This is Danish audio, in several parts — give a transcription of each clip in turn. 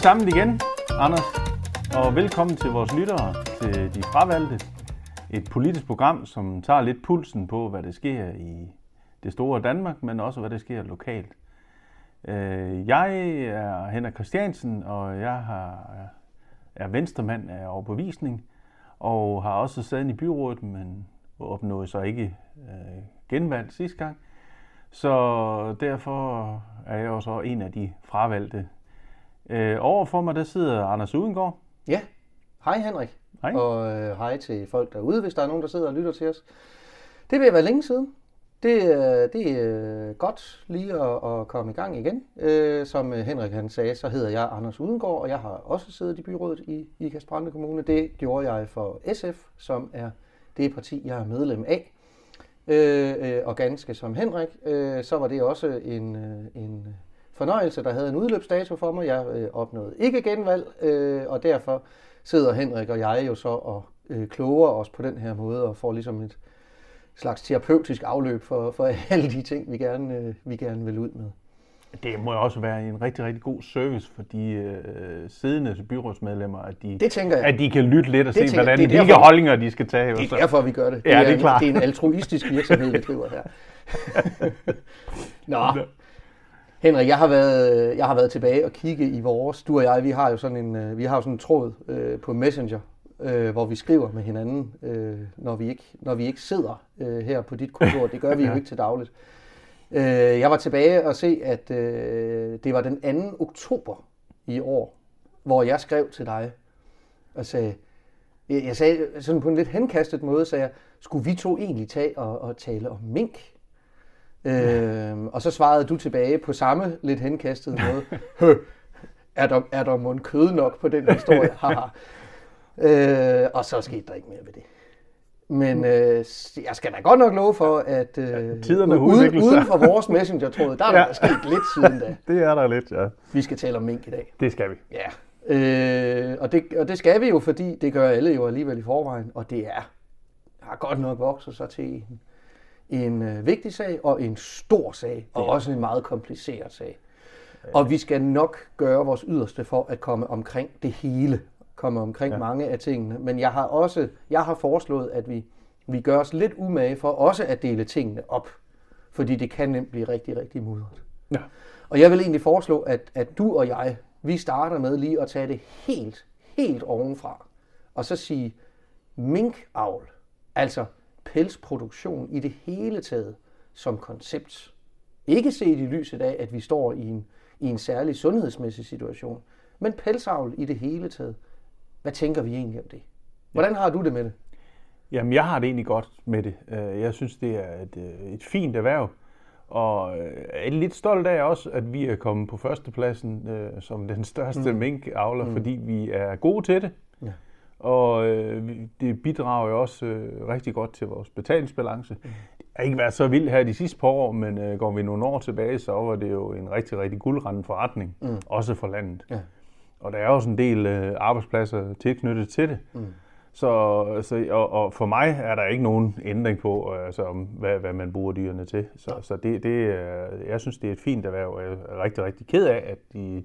samlet igen, Anders, og velkommen til vores lyttere til De Fravalgte. Et politisk program, som tager lidt pulsen på, hvad der sker i det store Danmark, men også hvad der sker lokalt. Øh, jeg er Henrik Christiansen, og jeg har, er venstremand af overbevisning, og har også siddet i byrådet, men opnåede så ikke øh, genvalg sidste gang. Så derfor er jeg også en af de fravalgte. Øh, overfor mig der sidder Anders Udengård. Ja, hej Henrik. Hej. Og øh, hej til folk derude, hvis der er nogen, der sidder og lytter til os. Det vil være længe siden. Det, øh, det er godt lige at, at komme i gang igen. Øh, som Henrik han sagde, så hedder jeg Anders Udengård, og jeg har også siddet i byrådet i, i Kasperande Kommune. Det gjorde jeg for SF, som er det parti, jeg er medlem af. Øh, øh, og ganske som Henrik, øh, så var det også en, øh, en fornøjelse, der havde en udløbsdato for mig. Jeg øh, opnåede ikke genvalg, øh, og derfor sidder Henrik og jeg jo så og øh, kloger os på den her måde og får ligesom et slags terapeutisk afløb for, for alle de ting, vi gerne, øh, vi gerne vil ud med. Det må også være en rigtig, rigtig god service for de øh, siddende byrådsmedlemmer, at de, Det tænker jeg. at de kan lytte lidt og Det se, tænker jeg. hvordan, Det er hvilke derfor- holdninger de skal tage. Det er derfor, vi gør det. Ja, det er klart. Det er en altruistisk virksomhed, vi driver her. Nå, Henrik, jeg har, været, jeg har været tilbage og kigge i vores. Du og jeg, vi har jo sådan en, øh, vi har jo sådan en tråd øh, på Messenger, øh, hvor vi skriver med hinanden, øh, når, vi ikke, når vi ikke sidder øh, her på dit kontor. Det gør vi jo ikke til dagligt. Øh, jeg var tilbage og se, at øh, det var den 2. oktober i år, hvor jeg skrev til dig og sagde, jeg jeg sagde sådan på en lidt henkastet måde, sagde jeg, skulle vi to egentlig tage og, og tale om mink? Øhm, og så svarede du tilbage på samme lidt henkastede måde. Hø, er der, er der mund kød nok på den historie? Øh, og så skete der ikke mere ved det. Men øh, s- jeg skal da godt nok love for, at øh, tiderne har uden, uden for vores messenger-tråd, der er der Ja. ja. sket lidt siden da. Det er der lidt, ja. Vi skal tale om mink i dag. Det skal vi. Ja, øh, og, det, og det skal vi jo, fordi det gør alle jo alligevel i forvejen, og det er har godt nok vokset sig til en, en øh, vigtig sag og en stor sag, og også en meget kompliceret sag. Og vi skal nok gøre vores yderste for at komme omkring det hele, komme omkring ja. mange af tingene. Men jeg har også jeg har foreslået, at vi, vi gør os lidt umage for også at dele tingene op, fordi det kan nemt blive rigtig, rigtig mudret. Ja. Og jeg vil egentlig foreslå, at, at du og jeg, vi starter med lige at tage det helt, helt ovenfra. Og så sige minkavl, altså pelsproduktion i det hele taget som koncept. Ikke set i lyset af, at vi står i en, i en særlig sundhedsmæssig situation, men pelsavl i det hele taget. Hvad tænker vi egentlig om det? Hvordan har du det med det? Jamen, jeg har det egentlig godt med det. Øh, Jeg synes, det er et, øh, et fint erhverv. Og øh, er lidt stolt af også, at vi er kommet på førstepladsen øh, som den største mm. minkavler, mm. fordi vi er gode til det. Og øh, det bidrager jo også øh, rigtig godt til vores betalingsbalance. Mm. Det har ikke været så vildt her de sidste par år, men øh, går vi nogle år tilbage, så var det jo en rigtig, rigtig guldrende forretning, mm. også for landet. Ja. Og der er også en del øh, arbejdspladser tilknyttet til det. Mm. Så, så, og, og for mig er der ikke nogen ændring på, øh, altså, hvad, hvad man bruger dyrene til. Så, så det, det, er- jeg synes, det er et fint erhverv, og jeg er rigtig, rigtig ked af, at, de,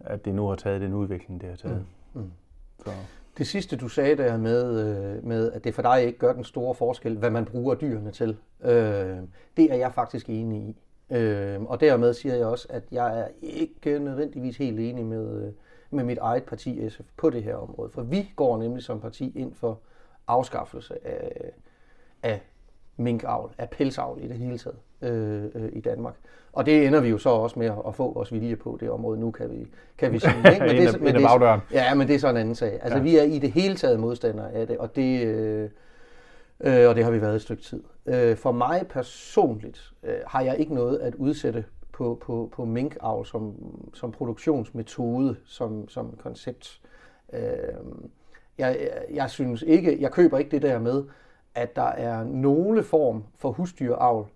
at det nu har taget den udvikling, det har taget. Mm. Mm. Så, det sidste, du sagde der med, øh, med, at det for dig ikke gør den store forskel, hvad man bruger dyrene til, øh, det er jeg faktisk enig i. Øh, og dermed siger jeg også, at jeg er ikke nødvendigvis helt enig med, øh, med mit eget parti SF på det her område. For vi går nemlig som parti ind for afskaffelse af, af minkavl, af pelsavl i det hele taget øh, øh, i Danmark. Og det ender vi jo så også med at, få vores vilje på det område. Nu kan vi, kan vi sige. ikke? Men ind ad det, bagdøren. Ja, men det er så en anden sag. Altså, Ja. vi er i det hele taget modstandere af det, og det, øh, øh, og det har vi været et stykke tid. Øh, for mig personligt øh, har jeg ikke noget at udsætte på, på, på minkavl som, som produktionsmetode, som, som koncept. Øh, jeg, jeg, jeg synes ikke, jeg køber ikke det der med, at der er nogle form for husdyravl,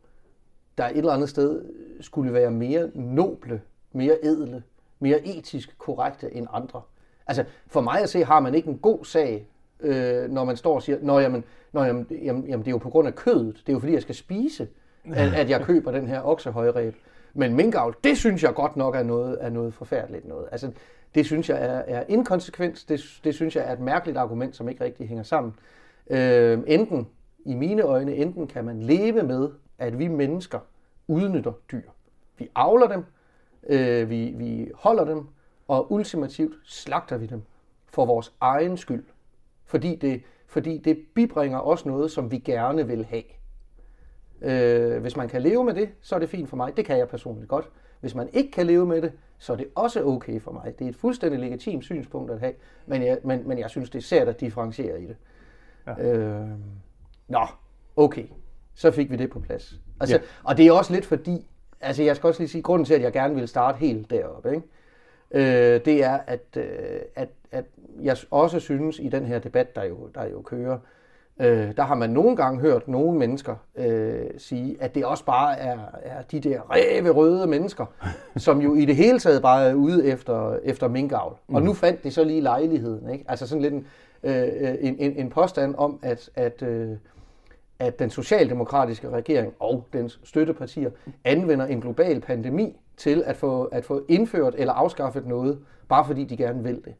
der et eller andet sted skulle være mere noble, mere edle, mere etisk korrekte end andre. Altså, for mig at se, har man ikke en god sag, øh, når man står og siger, Nå, jamen, nå, jamen, jamen, jamen, det er jo på grund af kødet, det er jo fordi, jeg skal spise, at, at jeg køber den her oksehøjræb. Men minkavl, det synes jeg godt nok er noget, er noget forfærdeligt noget. Altså, Det synes jeg er, er inkonsekvent. Det, det synes jeg er et mærkeligt argument, som ikke rigtig hænger sammen. Øh, enten, i mine øjne, enten kan man leve med, at vi mennesker udnytter dyr. Vi avler dem, øh, vi, vi holder dem, og ultimativt slagter vi dem for vores egen skyld. Fordi det, fordi det bibringer os noget, som vi gerne vil have. Øh, hvis man kan leve med det, så er det fint for mig. Det kan jeg personligt godt. Hvis man ikke kan leve med det, så er det også okay for mig. Det er et fuldstændig legitimt synspunkt at have, men jeg, men, men jeg synes, det er sært at differentiere i det. Ja. Øh, nå, okay. Så fik vi det på plads. Altså, ja. Og det er også lidt fordi, altså jeg skal også lige sige, grunden til, at jeg gerne vil starte helt deroppe, ikke? Øh, det er, at, øh, at, at jeg også synes i den her debat, der jo, der jo kører, øh, der har man nogle gange hørt nogle mennesker øh, sige, at det også bare er, er de der ræve røde mennesker, som jo i det hele taget bare er ude efter, efter minkavl. Mm. Og nu fandt de så lige lejligheden. Ikke? Altså sådan lidt en, øh, en, en, en påstand om, at, at øh, at den socialdemokratiske regering og dens støttepartier anvender en global pandemi til at få, at få indført eller afskaffet noget, bare fordi de gerne vil det.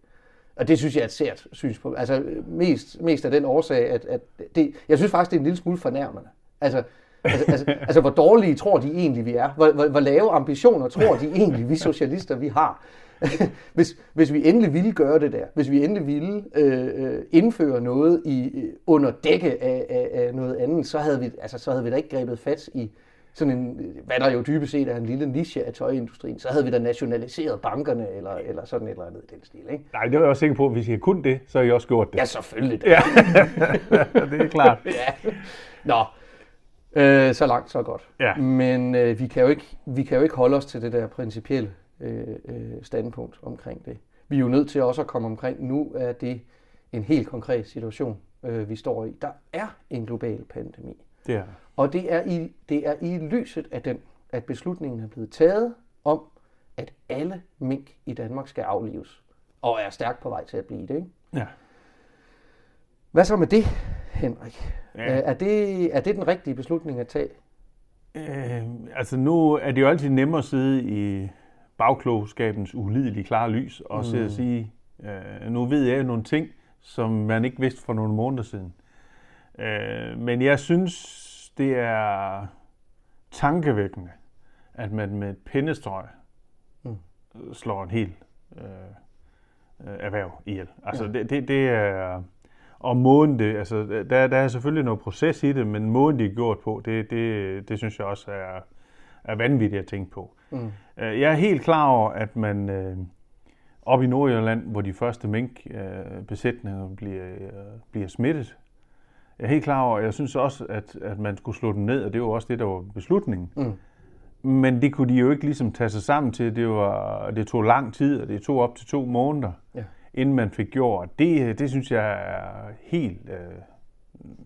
Og det synes jeg er et sært synspunkt. Altså mest, mest af den årsag, at, at det, jeg synes faktisk, det er en lille smule fornærmende. Altså, altså, altså, altså hvor dårlige tror de egentlig, vi er? Hvor, hvor, hvor lave ambitioner tror de egentlig, vi socialister, vi har? hvis, hvis vi endelig ville gøre det der, hvis vi endelig ville øh, øh indføre noget i under dække af, af, af noget andet, så havde, vi, altså, så havde vi da ikke grebet fat i sådan en, hvad der jo dybest set er en lille niche af tøjindustrien, så havde vi da nationaliseret bankerne, eller, eller sådan et eller andet i den stil, ikke? Nej, det var jeg også sikker på, at hvis I havde kun det, så havde I også gjort det. Ja, selvfølgelig. Ja, det er klart. ja. Nå, øh, så langt, så godt. Ja. Men øh, vi, kan jo ikke, vi kan jo ikke holde os til det der principielle øh, øh, standpunkt omkring det. Vi er jo nødt til også at komme omkring, nu er det en helt konkret situation, øh, vi står i. Der er en global pandemi. Det er Og det er, i, det er i lyset af den, at beslutningen er blevet taget om, at alle mink i Danmark skal aflives. Og er stærkt på vej til at blive det. Ikke? Ja. Hvad så med det, Henrik? Ja. Er, det, er det den rigtige beslutning at tage? Øh, altså nu er det jo altid nemmere at sidde i bagklogskabens ulidelige klare lys, og mm. så at sige, øh, nu ved jeg nogle ting, som man ikke vidste for nogle måneder siden. Øh, men jeg synes, det er tankevækkende, at man med et pindestrøg mm. slår en hel øh, øh, erhverv ihjel. Altså ja. det, det, det er... Og måden det, altså der, der er selvfølgelig noget proces i det, men måden det er gjort på, det, det, det synes jeg også er, er vanvittigt at tænke på. Mm. Øh, jeg er helt klar over, at man øh, op i Nordjylland, hvor de første minkbesætninger øh, bliver, øh, bliver smittet, jeg er helt klar over, jeg synes også, at, at man skulle slå dem ned, og det var også det, der var beslutningen. Mm. Men det kunne de jo ikke ligesom tage sig sammen til. Det, var, det tog lang tid, og det tog op til to måneder, ja. inden man fik gjort. Det, det synes jeg er helt øh,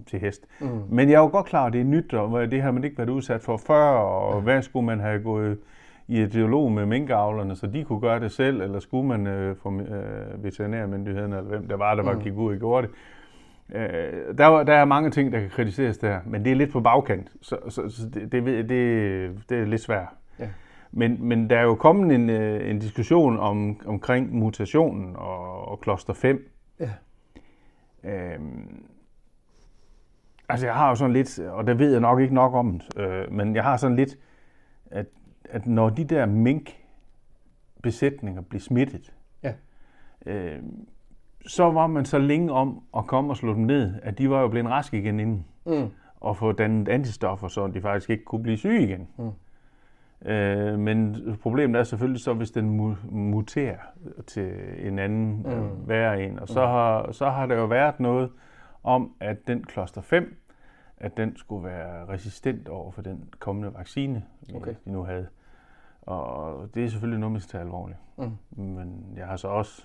til hest. Mm. Men jeg er jo godt klar, at det er nyt, og det har man ikke været udsat for før, og ja. hvad skulle man have gået i et dialog med minkavlerne, så de kunne gøre det selv, eller skulle man øh, få øh, veterinærmyndigheden, eller hvem der var, der var, mm. gik ud og gjorde det. Øh, der, der er mange ting, der kan kritiseres der, men det er lidt på bagkant, så, så, så det, det, det, det er lidt svært. Ja. Men, men der er jo kommet en, øh, en diskussion om, omkring mutationen og, og kloster 5. Ja. Øhm, altså jeg har jo sådan lidt, og det ved jeg nok ikke nok om, øh, men jeg har sådan lidt, at, at når de der mink besætninger bliver smittet, ja. øh, så var man så længe om at komme og slå dem ned, at de var jo blevet raske igen inden. Mm. Og få dannet antistoffer, så de faktisk ikke kunne blive syge igen. Mm. Øh, men problemet er selvfølgelig så, hvis den muterer til en anden mm. øh, værre en. Og så mm. har, så har der jo været noget om, at den kloster 5, at den skulle være resistent over for den kommende vaccine, okay. de nu havde. Og det er selvfølgelig noget, man skal tage alvorligt. Mm. Men jeg har så også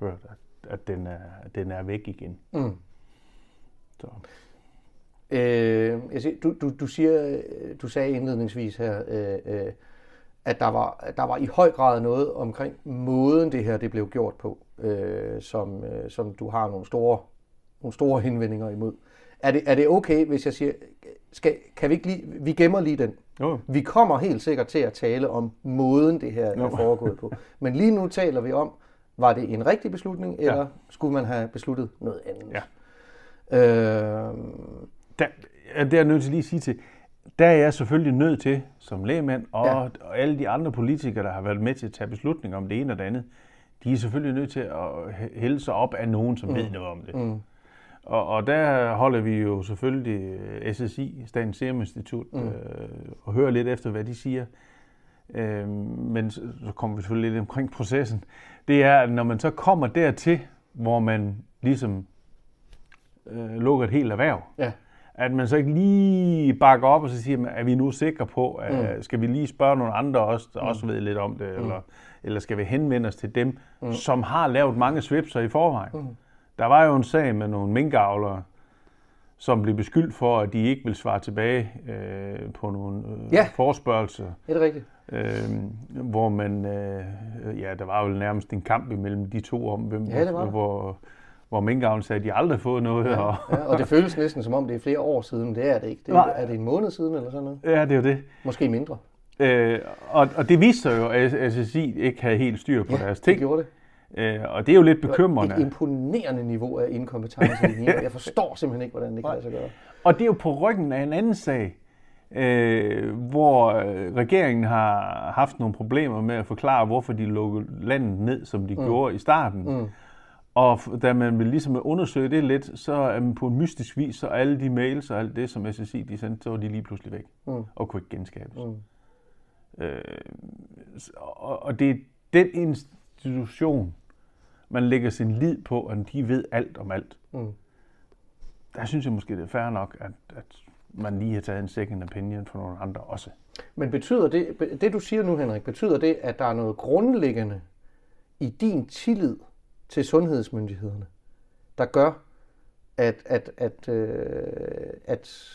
hørt, at, at den, er, at den er væk igen. Mm. Så. Øh, jeg siger, du, du, du, siger, du sagde indledningsvis her, øh, øh, at der var, der var i høj grad noget omkring måden, det her det blev gjort på, øh, som, øh, som du har nogle store, nogle store henvendinger imod. Er det, er det okay, hvis jeg siger, skal, kan vi ikke lige, vi gemmer lige den. Jo. Vi kommer helt sikkert til at tale om måden, det her er foregået på. Men lige nu taler vi om, var det en rigtig beslutning, eller Ja. skulle man have besluttet noget andet? Ja. Øh, Der, det er jeg nødt til lige at sige til. Der er jeg selvfølgelig nødt til, som lægmand, og, ja. Og alle de andre politikere, der har været med til at tage beslutninger om det ene og det andet, de er selvfølgelig nødt til at hæ- hælde sig op af nogen, som mm. ved noget om det. Mm. Og, og der holder vi jo selvfølgelig øh, SSI, Statens Serum Institut, mm. øh, og hører lidt efter, hvad de siger. Øh, men så, så kommer vi selvfølgelig lidt omkring processen. Det er, at når man så kommer dertil, hvor man ligesom øh, lukker et helt erhverv, ja. at man så ikke lige bakker op og så siger, er vi nu sikre på, at, mm. skal vi lige spørge nogle andre også, der mm. også ved lidt om det, mm. eller, eller skal vi henvende os til dem, mm. som har lavet mange svipser i forvejen. Mm. Der var jo en sag med nogle minkavlere, som blev beskyldt for, at de ikke vil svare tilbage øh, på nogle øh, Ja. forspørgelser, Er det rigtigt? øh, hvor man, øh, ja, der var jo nærmest en kamp imellem de to om, hvem, Ja, det var hvor, hvor minkavlerne sagde, at de aldrig har fået noget, ja. og Ja, og det føles næsten som om, det er flere år siden. Det er det ikke. Det er, er det en måned siden eller sådan noget? ja, det er jo det. Måske mindre. Øh, og, og det viste sig jo, at SSI ikke havde helt styr på ja, deres Det ting. gjorde det. Øh, og det er jo lidt Et bekymrende. imponerende niveau af inkompetence. i Nico. Jeg forstår simpelthen ikke, hvordan det kan lade sig gøre. Og det er jo på ryggen af en anden sag, øh, hvor øh, regeringen har haft nogle problemer med at forklare, hvorfor de lukkede landet ned, som de mm. gjorde i starten. Mm. Og da man vil ligesom undersøge det lidt, så er man på en mystisk vis, så alle de mails og alt det, som SSI de sendte, så var de lige pludselig væk. Mm. Og kunne ikke genskabes. Mm. Øh, og, og det er den institution, man lægger sin lid på, at de ved alt om alt. Mm. Der synes jeg måske, det er fair nok, at, at man lige har taget en second opinion for nogle andre også. Men betyder det, det du siger nu, Henrik, betyder det, at der er noget grundlæggende i din tillid til sundhedsmyndighederne, der gør, at, at, at, øh, at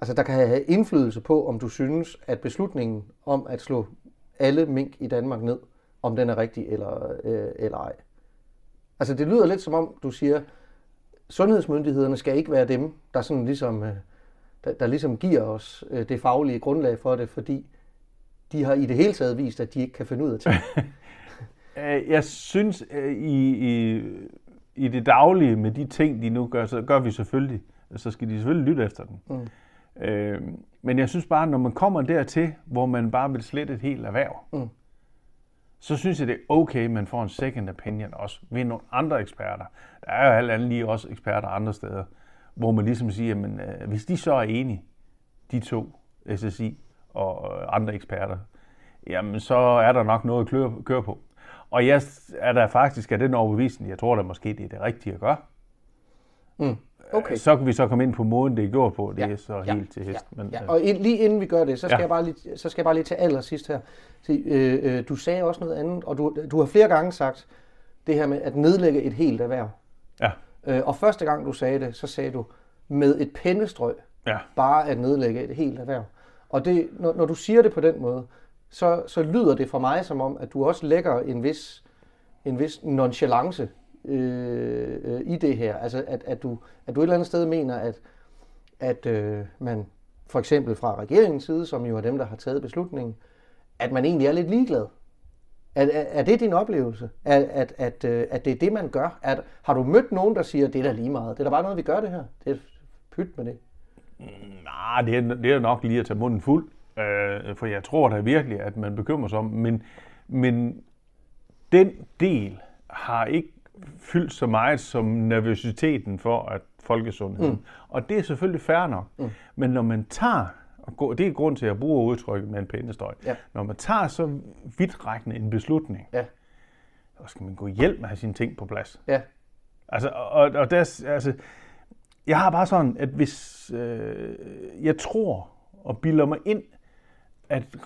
altså der kan have indflydelse på, om du synes, at beslutningen om at slå alle mink i Danmark ned, om den er rigtig eller, øh, eller ej. Altså det lyder lidt som om, du siger, sundhedsmyndighederne skal ikke være dem, der sådan ligesom, øh, der, der ligesom giver os øh, det faglige grundlag for det, fordi de har i det hele taget vist, at de ikke kan finde ud af ting. Øh, Jeg synes, øh, i, i, i det daglige med de ting, de nu gør, så gør vi selvfølgelig, så skal de selvfølgelig lytte efter den. Mm. Øh, men jeg synes bare, når man kommer dertil, hvor man bare vil slette et helt erhverv, mm så synes jeg, det er okay, at man får en second opinion også ved nogle andre eksperter. Der er jo alt andet lige også eksperter andre steder, hvor man ligesom siger, men øh, hvis de så er enige, de to, SSI og øh, andre eksperter, jamen så er der nok noget at køre, køre på. Og jeg er der faktisk af den overbevisning, jeg tror da måske, det er det rigtige at gøre. Mm. Okay. Så kan vi så komme ind på måden, det er gjort på. Det Ja, er så ja, helt til hest. Ja, Men, ja. øh, Og ind, lige inden vi gør det, så skal, Ja. jeg, bare lige, så skal jeg bare lige til allersidst her. Se, øh, øh, du sagde også noget andet, og du, du har flere gange sagt det her med at nedlægge et helt erhverv. ja, Øh, og første gang du sagde det, så sagde du med et pennestrøg ja. bare at nedlægge et helt erhverv. Og det, når, når du siger det på den måde, så, så lyder det for mig som om, at du også lægger en vis, en vis nonchalance øh, øh, i det her. Altså at, at, du, at du et eller andet sted mener, at, at øh, man for eksempel fra regeringens side, som jo er dem, der har taget beslutningen, at man egentlig er lidt ligeglad. Er, er, er det din oplevelse? At, at, at, øh, at det er det, man gør? At, har du mødt nogen, der siger, det er da lige meget, det er da bare noget, vi gør det her? Det er pyt med det. Nej, det er, det er nok lige at tage munden fuld. Øh, for jeg tror da virkelig, at man bekymrer sig om. Men, men den del har ikke fyldt så meget som nervøsiteten for at folkesundheden. Mm. Og det er selvfølgelig fair nok. Mm. Men når man tager, og det er grund til, at jeg bruger udtrykket med en pænestøj, Ja. når man tager så vidtrækkende en beslutning, Ja, så skal man gå hjem med at have sine ting på plads. ja, Altså, og, og der, er- altså, jeg har bare sådan, at hvis øh, jeg tror og bilder mig ind, at,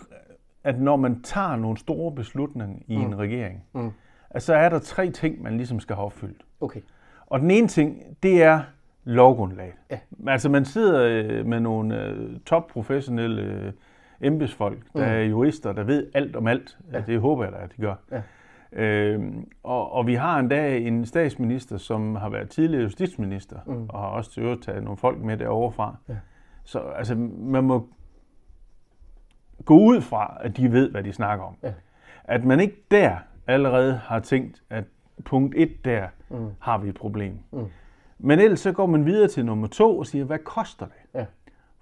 at når man tager nogle store beslutninger i mm. en regering, mm. At så er der tre ting, man ligesom skal have opfyldt. okay. Og den ene ting, det er lovgrundlaget. Ja. Altså man sidder øh, med nogle øh, topprofessionelle øh, embedsfolk, der er jurister, der ved alt om alt. Ja. Det håber jeg da, at de gør. Ja. Øhm, og, og vi har endda en statsminister, som har været tidligere justitsminister, mm. og har også til øvrigt taget nogle folk med derovre fra, Så altså, man må gå ud fra, at de ved, hvad de snakker om. Ja. At man ikke der allerede har tænkt, at punkt 1 der mm. har vi et problem. Mm. Men ellers så går man videre til nummer to og siger, hvad koster det? Ja.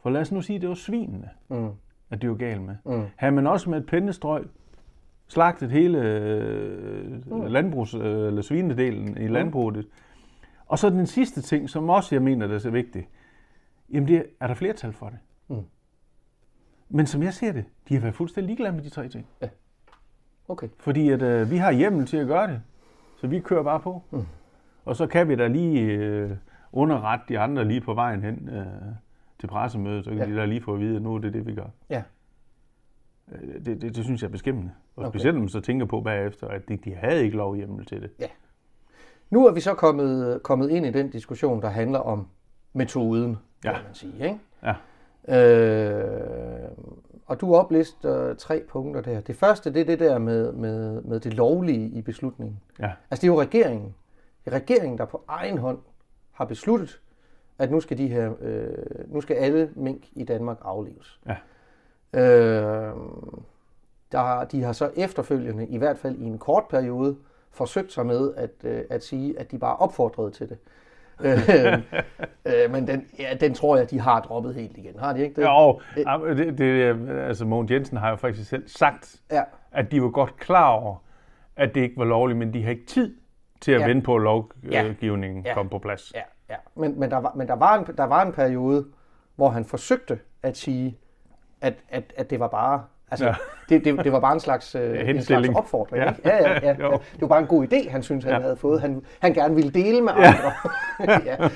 For lad os nu sige, at det var svinene, Mm. at det var galt med. Mm. Havde man også med et pennestrøg slagtet hele øh, Mm. landbrugs, øh, eller svinedelen i landbruget. Og så den sidste ting, som også jeg mener, der er så vigtig. Jamen, det er, er der flertal for det? Mm. Men som jeg ser det, de har været fuldstændig ligeglade med de tre ting. Okay. Fordi at, øh, vi har hjemmel til at gøre det. Så vi kører bare på. Mm. Og så kan vi da lige øh, underrette de andre lige på vejen hen øh, til pressemødet. Så kan Ja. ja. de da lige få at vide, at nu er det det, vi gør. Ja. Øh, Det, det, det synes jeg er beskæmmende. Og Okay. specielt når man så tænker på bagefter, at de, de havde ikke lov hjemmel til det. Nu er vi så kommet, kommet ind i den diskussion, der handler om metoden, Ja. kan man sige. Ikke? Ja. Øh, og du oplister tre punkter der. Det første, det er det der med, med, med det lovlige i beslutningen. Ja. Altså det er jo regeringen. Det er regeringen, der på egen hånd har besluttet, at nu skal, de her, øh, nu skal alle mink i Danmark aflives. Ja. Øh, der, de har så efterfølgende, i hvert fald i en kort periode, forsøgt sig med at, øh, at sige, at de bare opfordrede til det. Øh, øh, men den, ja, den tror jeg, de har droppet helt igen. Har de ikke det? Jo, det, det, altså Mogens Jensen har jo faktisk selv sagt, Ja. at de var godt klar over, at det ikke var lovligt, men de har ikke tid til at Ja. ja. vente på, at lovgivningen Ja. ja. kom på plads. Ja, ja. Men, men, der, var, men der, var en, der var en periode, hvor han forsøgte at sige, at, at, at det var bare... Altså, ja. Det, det, det var bare en slags, øh, en slags opfordring. Ja. Ikke? Ja, ja, ja, ja. Det var bare en god idé, han synes, han Ja. havde fået. Han, han gerne ville dele med andre. ja.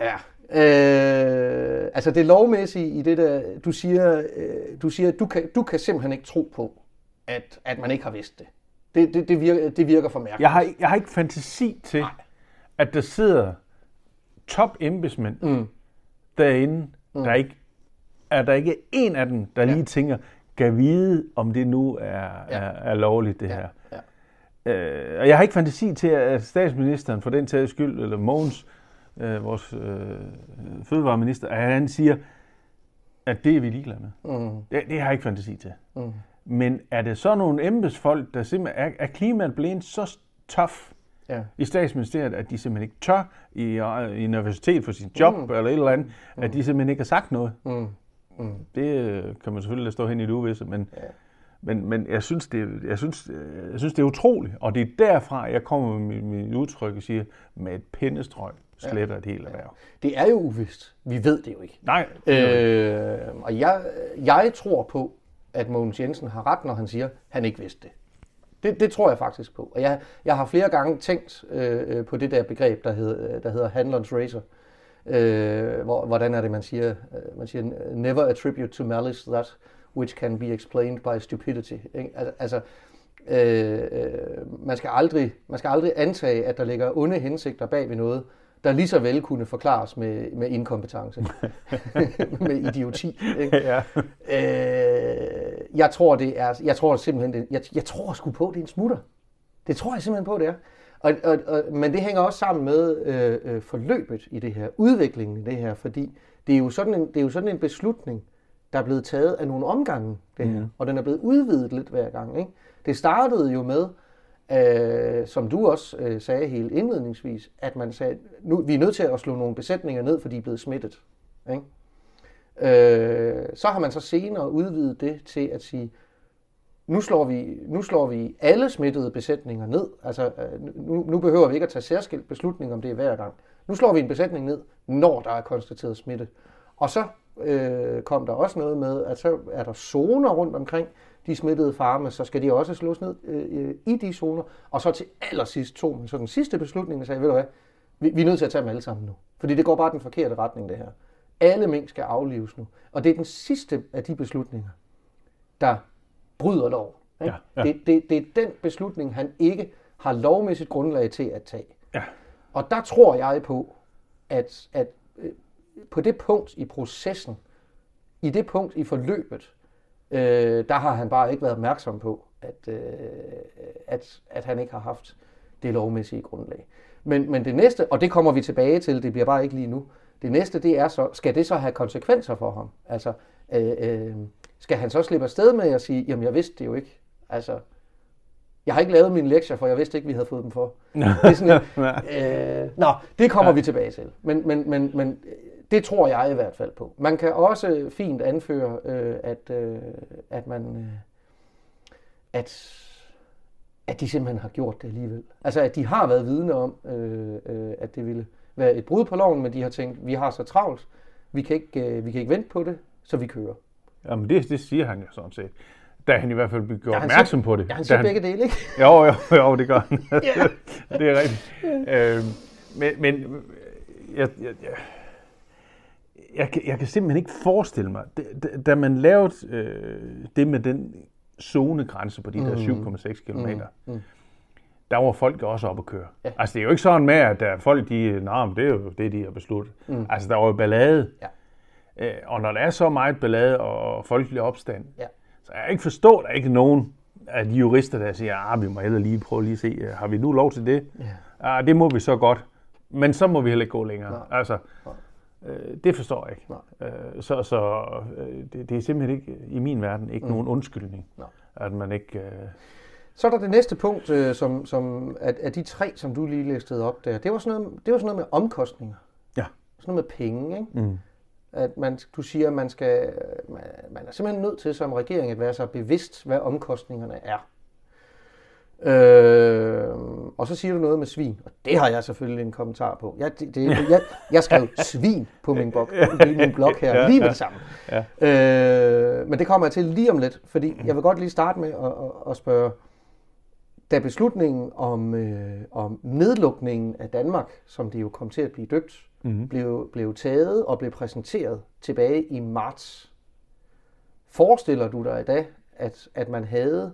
ja. Øh, altså det lovmæssige i det der, du siger, øh, du siger du kan, du kan simpelthen ikke tro på, at, at man ikke har vidst det. Det, det, det, virker, det virker for mærkeligt. Jeg har, jeg har ikke fantasi til, at der sidder top embedsmænd Mm. derinde, mm. der ikke, er der ikke en af dem, der lige tænker, kan vide, om det nu er, Ja. er, er lovligt, det ja, her. ja. Øh, og jeg har ikke fantasi til, at statsministeren for den tages skyld, eller Mogens, øh, vores øh, fødevareminister, at han siger, at det er vi ligeglade med. Mm. Det, det har jeg ikke fantasi til. Mm. Men er det så nogle embedsfolk, der simpelthen er, er klimaet blevet så tough Ja. i statsministeriet, at de simpelthen ikke tør i, i universitet for sit job mm. eller et eller andet, at de simpelthen ikke har sagt noget. Mm. Mm. Det øh, kan man selvfølgelig stå hen i det uvisse, men, Ja. men, men jeg, synes, det, jeg, synes, øh, jeg synes, det er utroligt, og det er derfra, jeg kommer med mit, mit udtryk og siger, med et pindestrøg sletter et helt erhverv. Det er jo uvist. Vi ved det jo ikke. Nej, øh, Øh, og jeg, jeg tror på, at Mogens Jensen har ret, når han siger, at han ikke vidste det. Det, det tror jeg faktisk på. Og jeg, jeg har flere gange tænkt øh, øh, på det der begreb, der, hed, der hedder handlerens razor. Øh, hvor, hvordan er det, man siger? Øh, Man siger, never attribute to malice that which can be explained by stupidity. Ikke? Al- Altså, øh, øh, man, skal aldrig, man skal aldrig antage, at der ligger onde hensigter bag ved noget, der lige så vel kunne forklares med, med inkompetence, med idioti. Ikke? ja. Øh, jeg tror det er, jeg tror simpelthen, det, jeg, jeg tror sgu på, det er en smutter. Det tror jeg simpelthen på, det er. Og, og, og, men det hænger også sammen med øh, øh, forløbet i det her, udviklingen i det her, fordi det er jo sådan en, det er jo sådan en beslutning, der er blevet taget af nogle omgange, det her, og den er blevet udvidet lidt hver gang. Ikke? Det startede jo med, øh, som du også øh, sagde helt indledningsvis, at man sagde, nu vi er nødt til at slå nogle besætninger ned, for de er blevet smittet. Ikke? Øh, så har man så senere udvidet det til at sige, nu slår vi, nu slår vi alle smittede besætninger ned. Altså, øh, nu, nu behøver vi ikke at tage særskilt beslutning om det hver gang. Nu slår vi en besætning ned, når der er konstateret smitte. Og så øh, kom der også noget med, at så er der zoner rundt omkring de smittede farme, så skal de også slås ned øh, øh, i de zoner. Og så til allersidst tog man så den sidste beslutning og sagde, ved du hvad, vi, vi er nødt til at tage dem alle sammen nu. Fordi det går bare den forkerte retning, det her. Alle mink skal aflives nu. Og det er den sidste af de beslutninger, der bryder lov. Ikke? Ja, ja. Det, det, det er den beslutning, han ikke har lovmæssigt grundlag til at tage. Ja. Og der tror jeg på, at, at øh, på det punkt i processen, i det punkt i forløbet, øh, der har han bare ikke været opmærksom på, at, øh, at, at han ikke har haft det lovmæssige grundlag. Men, men det næste, og det kommer vi tilbage til, det bliver bare ikke lige nu, Det næste, det er så, skal det så have konsekvenser for ham? Altså, øh, øh, skal han så slippe afsted med at sige, jamen jeg vidste det jo ikke. Altså, jeg har ikke lavet mine lektier, for jeg vidste ikke, vi havde fået dem for. det er sådan en, øh, nå, det kommer ja. vi tilbage til. Men, men, men, men det tror jeg i hvert fald på. Man kan også fint anføre, øh, at, øh, at man... Øh, at at de simpelthen har gjort det alligevel. Altså, at de har været vidne om, øh, øh, at det ville være et brud på loven, men de har tænkt, vi har så travlt, vi kan ikke, øh, vi kan ikke vente på det, så vi kører. Jamen, det, det siger han jo sådan set. Da han i hvert fald blev gjort ja, opmærksom på det. Ja, han siger han, begge dele, ikke? Jo, jo, jo, det gør han. det er rigtigt. Øh, men men jeg, jeg, jeg, jeg, kan, jeg kan simpelthen ikke forestille mig, da man lavede øh, det med den zonegrænse på de der 7,6 km, mm. mm. der var folk også op at køre. Ja. Altså det er jo ikke sådan med, at der folk, de, nej, men det er jo det, de har besluttet. Mm. Altså der var jo ballade. Ja. Øh, og når der er så meget ballade og folkelig opstand, ja. så jeg ikke forstå, at der er ikke nogen af de jurister, der siger, ah, vi må heller lige prøve lige at se, øh, har vi nu lov til det? Ja. Ah, det må vi så godt. Men så må vi heller ikke gå længere. Nej. Altså, Nej. Øh, det forstår jeg ikke. Nej. Øh, så så øh, det, det er simpelthen ikke, i min verden, ikke mm. nogen undskyldning, Nej. at man ikke... Øh... Så er der det næste punkt, øh, som, som at, at de tre, som du lige læste op der, det var sådan noget, det var sådan noget med omkostninger. Ja. Sådan noget med penge, ikke? Mm. At man, du siger, at man, skal, man, man er simpelthen nødt til som regering at være så bevidst, hvad omkostningerne er. Øh, og så siger du noget med svin, og det har jeg selvfølgelig en kommentar på. Jeg, det, det, jeg, jeg skrev svin på min blog, min blog her, lige med det samme. Øh, men det kommer jeg til lige om lidt, fordi jeg vil godt lige starte med at, at, at spørge, da beslutningen om, øh, om nedlukningen af Danmark, som det jo kom til at blive døbt, mm-hmm. blev, blev taget og blev præsenteret tilbage i marts, forestiller du dig i dag, at, at man havde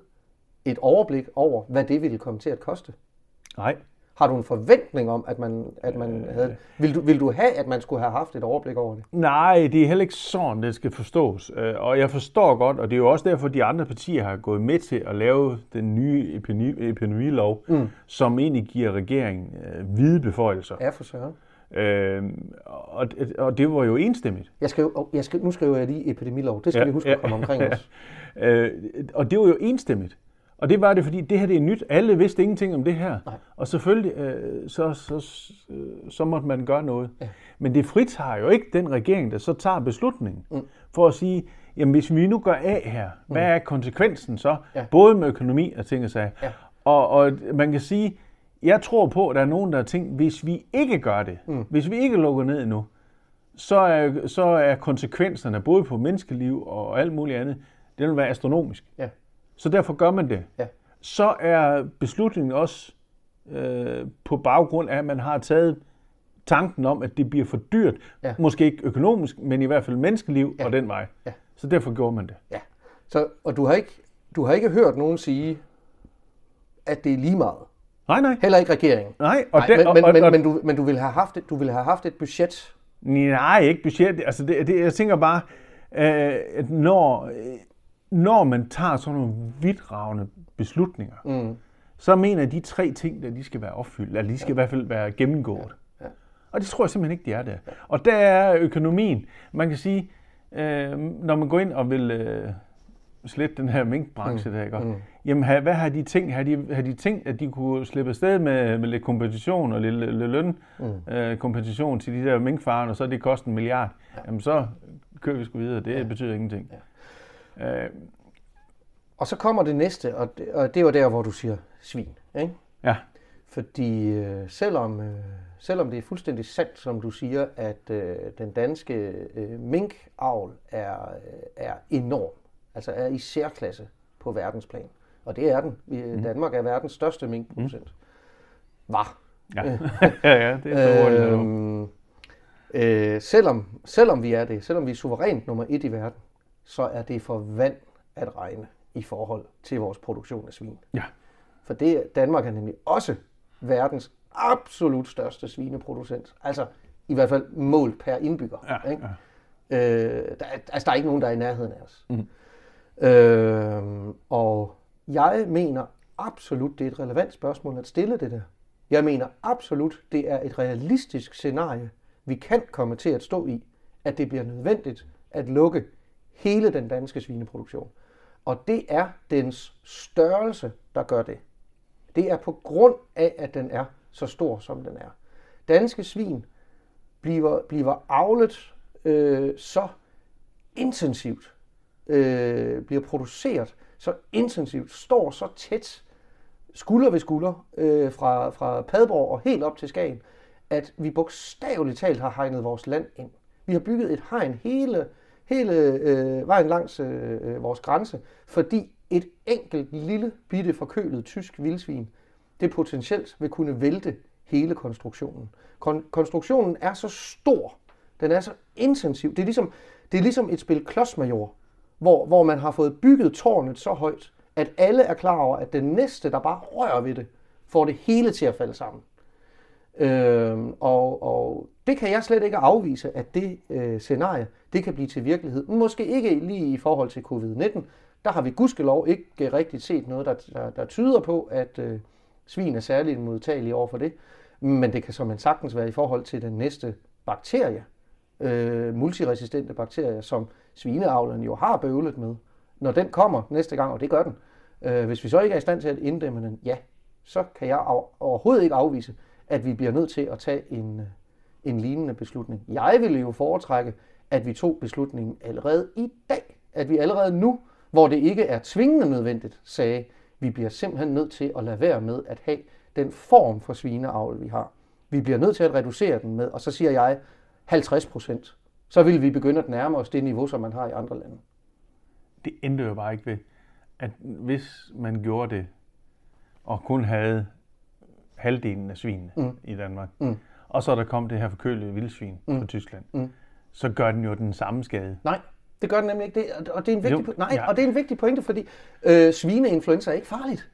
et overblik over, hvad det ville komme til at koste? Nej. Har du en forventning om, at man, at man øh, havde... Vil du, vil du have, at man skulle have haft et overblik over det? Nej, det er heller ikke sådan, det skal forstås. Øh, og jeg forstår godt, og det er jo også derfor, de andre partier har gået med til at lave den nye epidemi, epidemilov, mm. som egentlig giver regeringen øh, hvide beføjelser. Ja, for søren. Øh, og, og det var jo enstemmigt. Jeg skrev, jeg skrev, nu skriver jeg lige epidemilov. Det skal ja, vi huske ja, at komme omkring ja. os. Øh, og det var jo enstemmigt. Og det var det, fordi det her det er nyt. Alle vidste ingenting om det her. Nej. Og selvfølgelig, øh, så, så, øh, så måtte man gøre noget. Ja. Men det fritager jo ikke den regering, der så tager beslutningen, mm. for at sige, jamen hvis vi nu gør af her, mm. hvad er konsekvensen så? Ja. Både med økonomi og ting og sager. Ja. Og, og man kan sige, jeg tror på, at der er nogen, der har tænkt, hvis vi ikke gør det, mm. hvis vi ikke lukker ned nu, så er, så er konsekvenserne både på menneskeliv og alt muligt andet, det vil være astronomisk. Ja. Så derfor gør man det. Ja. Så er beslutningen også øh, på baggrund af, at man har taget tanken om, at det bliver for dyrt. Ja. Måske ikke økonomisk, men i hvert fald menneskeliv ja. og den vej. Ja. Så derfor gjorde man det. Ja. Så, og du har, ikke, du har ikke hørt nogen sige, at det er lige meget. Nej, nej. Heller ikke regeringen. Nej, og nej, det, men, og, men, og, men, du, men du ville have haft et, du ville have haft et budget. Nej, ikke budget. Altså det, det, jeg tænker bare, øh, at når når man tager sådan nogle vidtravende beslutninger, mm. så mener jeg, at de tre ting, der de skal være opfyldt, eller de skal ja. i hvert fald være gennemgået. Ja. Ja. Og det tror jeg simpelthen ikke, de er der. Ja. Og der er økonomien. Man kan sige, øh, når man går ind og vil øh, slette den her minkbranche, mm. der, ikke? Mm. Jamen hvad har de tænkt? Har de, har de tænkt, at de kunne slippe afsted med, med lidt kompensation og lidt, lidt løn mm. øh, kompensation til de der minkfarer, og så det koster en milliard? Ja. Jamen så kører vi sgu videre. Det ja. betyder ingenting. Ja. Øh, og så kommer det næste, og det, og det var der, hvor du siger svin. Ikke? Ja. Fordi øh, selvom, øh, selvom det er fuldstændig sandt, som du siger, at øh, den danske øh, minkavl er, øh, er enorm, altså er i særklasse på verdensplan, og det er den. Vi, mm. Danmark er verdens største minkproducent. Mm. Var. Ja. ja, ja, det er så hurtigt. øhm, øh, selvom, selvom vi er det, selvom vi er suverænt nummer et i verden, så er det for vand at regne i forhold til vores produktion af svin. Ja. For det, Danmark er nemlig også verdens absolut største svineproducent. Altså i hvert fald målt per indbygger. Ja, ikke? Ja. Øh, der, altså der er ikke nogen, der er i nærheden af os. Mm. Øh, og jeg mener absolut, det er et relevant spørgsmål at stille det der. Jeg mener absolut, det er et realistisk scenarie, vi kan komme til at stå i, at det bliver nødvendigt at lukke hele den danske svineproduktion. Og det er dens størrelse, der gør det. Det er på grund af, at den er så stor, som den er. Danske svin bliver, bliver avlet øh, så intensivt, øh, bliver produceret så intensivt, står så tæt, skulder ved skulder, øh, fra, fra Padborg og helt op til Skagen, at vi bogstaveligt talt har hegnet vores land ind. Vi har bygget et hegn hele, hele øh, vejen langs øh, øh vores grænse, fordi et enkelt lille bitte forkølet tysk vildsvin, det potentielt vil kunne vælte hele konstruktionen. Kon- konstruktionen er så stor, den er så intensiv. Det er ligesom, det er ligesom et spil klodsmajor, hvor, hvor man har fået bygget tårnet så højt, at alle er klar over, at den næste, der bare rører ved det, får det hele til at falde sammen. Øh, og, og det kan jeg slet ikke afvise, at det øh, scenarie, det kan blive til virkelighed. Måske ikke lige i forhold til covid-19. Der har vi gudskelov ikke rigtig set noget, der, der, der tyder på, at øh, svin er særligt modtagelige over for det. Men det kan som en sagtens være i forhold til den næste bakterie, øh, multiresistente bakterier, som svineavlen jo har bøvlet med. Når den kommer næste gang, og det gør den, øh, hvis vi så ikke er i stand til at inddæmme den, ja, så kan jeg overhovedet ikke afvise, at vi bliver nødt til at tage en, øh, en lignende beslutning. Jeg ville jo foretrække, at vi tog beslutningen allerede i dag. At vi allerede nu, hvor det ikke er tvingende nødvendigt, sagde, vi bliver simpelthen nødt til at lade være med at have den form for svineavl, vi har. Vi bliver nødt til at reducere den med, og så siger jeg 50 procent. Så vil vi begynde at nærme os det niveau, som man har i andre lande. Det ændrer jo bare ikke ved, at hvis man gjorde det, og kun havde halvdelen af svinene mm. i Danmark, mm. og så der kom det her forkølede vildsvin mm. fra Tyskland, mm. så gør den jo den samme skade. Nej, det gør den nemlig ikke. Det, og, det er en vigtig, jo, nej, ja. og det er en vigtig pointe, fordi øh, svineinfluenza er ikke farligt.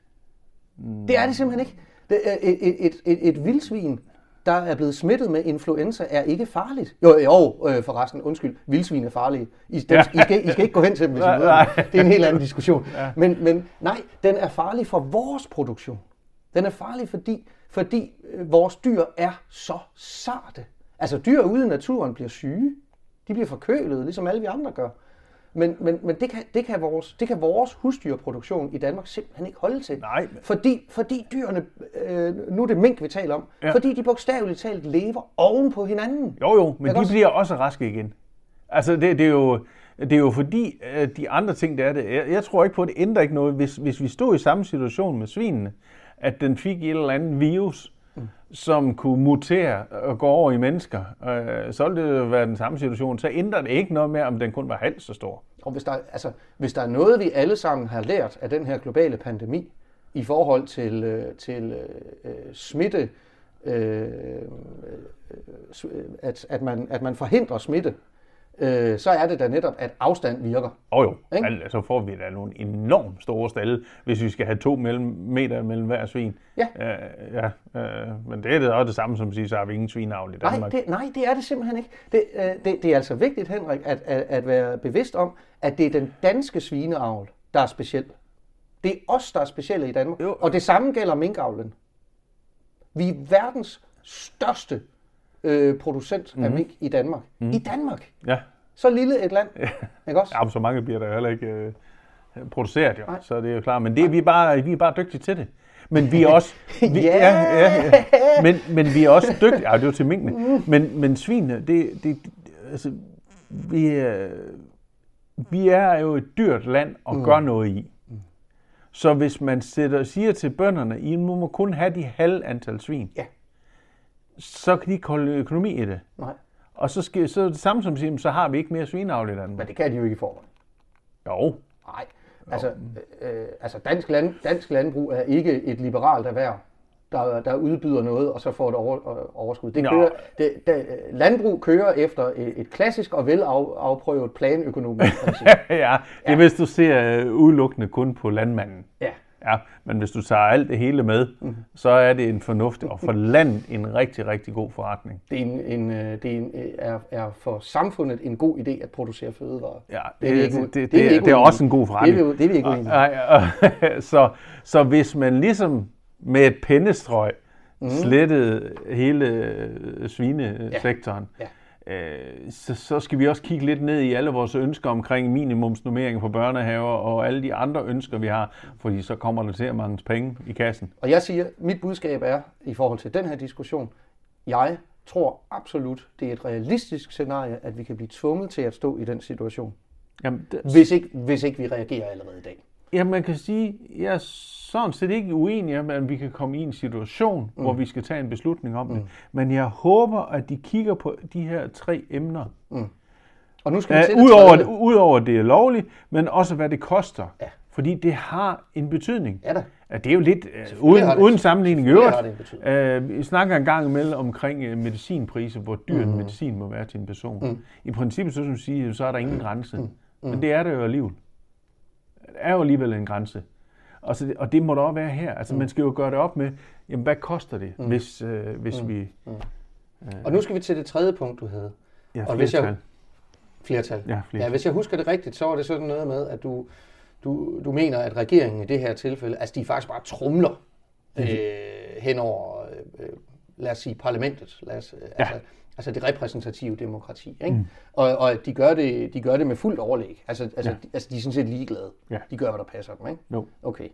Mm. Det er det simpelthen ikke. Det, et, et, et, et, et vildsvin, der er blevet smittet med influenza, er ikke farligt. Jo, jo øh, forresten, undskyld, vildsvin er farlige. I, den, ja. I, skal, I skal ikke gå hen til dem, hvis I møder dem. Det er en helt anden diskussion. Ja. Men, men nej, den er farlig for vores produktion. Den er farlig, fordi, fordi øh, vores dyr er så sarte. Altså dyr ude i naturen bliver syge. De bliver forkølet, ligesom alle vi andre gør. Men, men, men det, kan, det, kan vores, det kan vores husdyrproduktion i Danmark simpelthen ikke holde til. Nej. Fordi, fordi dyrene, øh, nu er det mink, vi taler om, ja. fordi de bogstaveligt talt lever oven på hinanden. Jo jo, men de også? bliver også raske igen. Altså det, det er jo... Det er jo fordi, at de andre ting, der er det. Jeg, jeg tror ikke på, at det ændrer ikke noget, hvis, hvis vi stod i samme situation med svinene, at den fik et eller andet virus, mm. som kunne mutere og gå over i mennesker, øh, så ville det være den samme situation. Så ændrer det ikke noget mere, om den kun var halvt så stor. Og hvis der, altså, hvis der er noget, vi alle sammen har lært af den her globale pandemi, i forhold til, øh, til øh, øh smitte, øh, øh, øh, at, at, man, at man forhindrer smitte, øh, så er det da netop, at afstand virker. Åh oh, jo, ikke? altså, så får vi da nogle enormt store stalle, hvis vi skal have to mellem, meter mellem hver svin. Ja. Uh, ja uh, men det er det også det samme som at sige, så har vi ingen svinavl i Danmark. Nej, det, nej, det er det simpelthen ikke. Det, uh, det, det er altså vigtigt, Henrik, at, at, at være bevidst om, at det er den danske svineavl, der er speciel. Det er os, der er specielle i Danmark. Jo. Og det samme gælder minkavlen. Vi er verdens største øh, producent af mhm. mink i Danmark. Mm. I Danmark! Ja. Så lille et land. Ja. Ikke også? Ja, så mange bliver der heller ikke øh, produceret jo. Nej. Så det er jo klart. Men det, vi, er bare, vi er bare dygtige til det. Men vi er også... Vi, yeah. ja, ja, ja. Men, men vi er også dygtige... Ja, det er jo til minkene. Mm. Men, men svinene, det, det, altså, vi, øh, vi er jo et dyrt land at mm. gøre noget i. Mm. Så hvis man sætter, siger til bønderne, I må kun have de halv antal svin, ja så kan de ikke holde økonomi i det. Nej. Og så, skal, så det samme som siger, så har vi ikke mere svineavl i Danmark. Men det kan de jo ikke i forvejen. Jo. Nej. Altså, øh, altså dansk, land, dansk landbrug er ikke et liberalt erhverv, der, der udbyder noget, og så får det over, overskud. Det kører, det, det, landbrug kører efter et, et klassisk og velafprøvet planøkonomisk princip. ja, det er ja. hvis du ser udelukkende kun på landmanden. Ja. Ja, men hvis du tager alt det hele med, mm. så er det en fornuftig og for land en rigtig, rigtig god forretning. Det, er, en, en, øh, det er, en, øh, er, er for samfundet en god idé at producere fødevarer. Ja, det, det, er, ikke, det, det, det, er, det er også en god forretning. Det er, det er vi ikke uenige så, så hvis man ligesom med et pennestrøg mm. slettet hele øh, svinesektoren, Ja. øh, så, så skal vi også kigge lidt ned i alle vores ønsker omkring minimumsnummeringer på børnehaver og alle de andre ønsker, vi har, fordi så kommer der til at mangle penge i kassen. Og jeg siger, mit budskab er, i forhold til den her diskussion, jeg tror absolut, det er et realistisk scenarie, at vi kan blive tvunget til at stå i den situation, Jamen, det, hvis ikke, hvis ikke vi reagerer allerede i dag. Ja, man kan sige, jeg er sådan set ikke uenig om, at vi kan komme i en situation, mm. hvor vi skal tage en beslutning om mm. det. Men jeg håber, at de kigger på de her tre emner. Og nu skal vi Uh, til det Udover det, udover det er lovligt, men også hvad det koster. Ja. Fordi det har en betydning. Ja da. Det er jo lidt uh, uden, det- uden sammenligning i øvrigt. det Uh, vi snakker en gang imellem omkring uh, medicinpriser, hvor dyr mm. medicin må være til en person. Mm. I princippet, så, som du siger, så er der ingen grænse. Mm. Men det er der jo alligevel. Er jo alligevel en grænse. Og, så, det- og det må der også være her. Altså, mm. man skal jo gøre det op med, jamen, hvad koster det, mm. hvis, øh, hvis mm. vi... Og nu skal vi til det tredje punkt, du havde. Ja, Og hvis jeg- flertal. Flertal. Ja, flertal. ja, hvis jeg husker det rigtigt, så var det sådan noget med, at du, du, du mener, at regeringen i det her tilfælde, altså de faktisk bare trumler øh, hen over, øh, lad os sige, parlamentet, lad os, øh, altså, altså det repræsentative demokrati. Ikke? Mm. Og, og de gør, det, de gør det med fuldt overlæg. Altså, altså, Ja. de, altså de er sådan set ligeglade. Ja. De gør, hvad der passer dem. Ikke? Jo. Okay.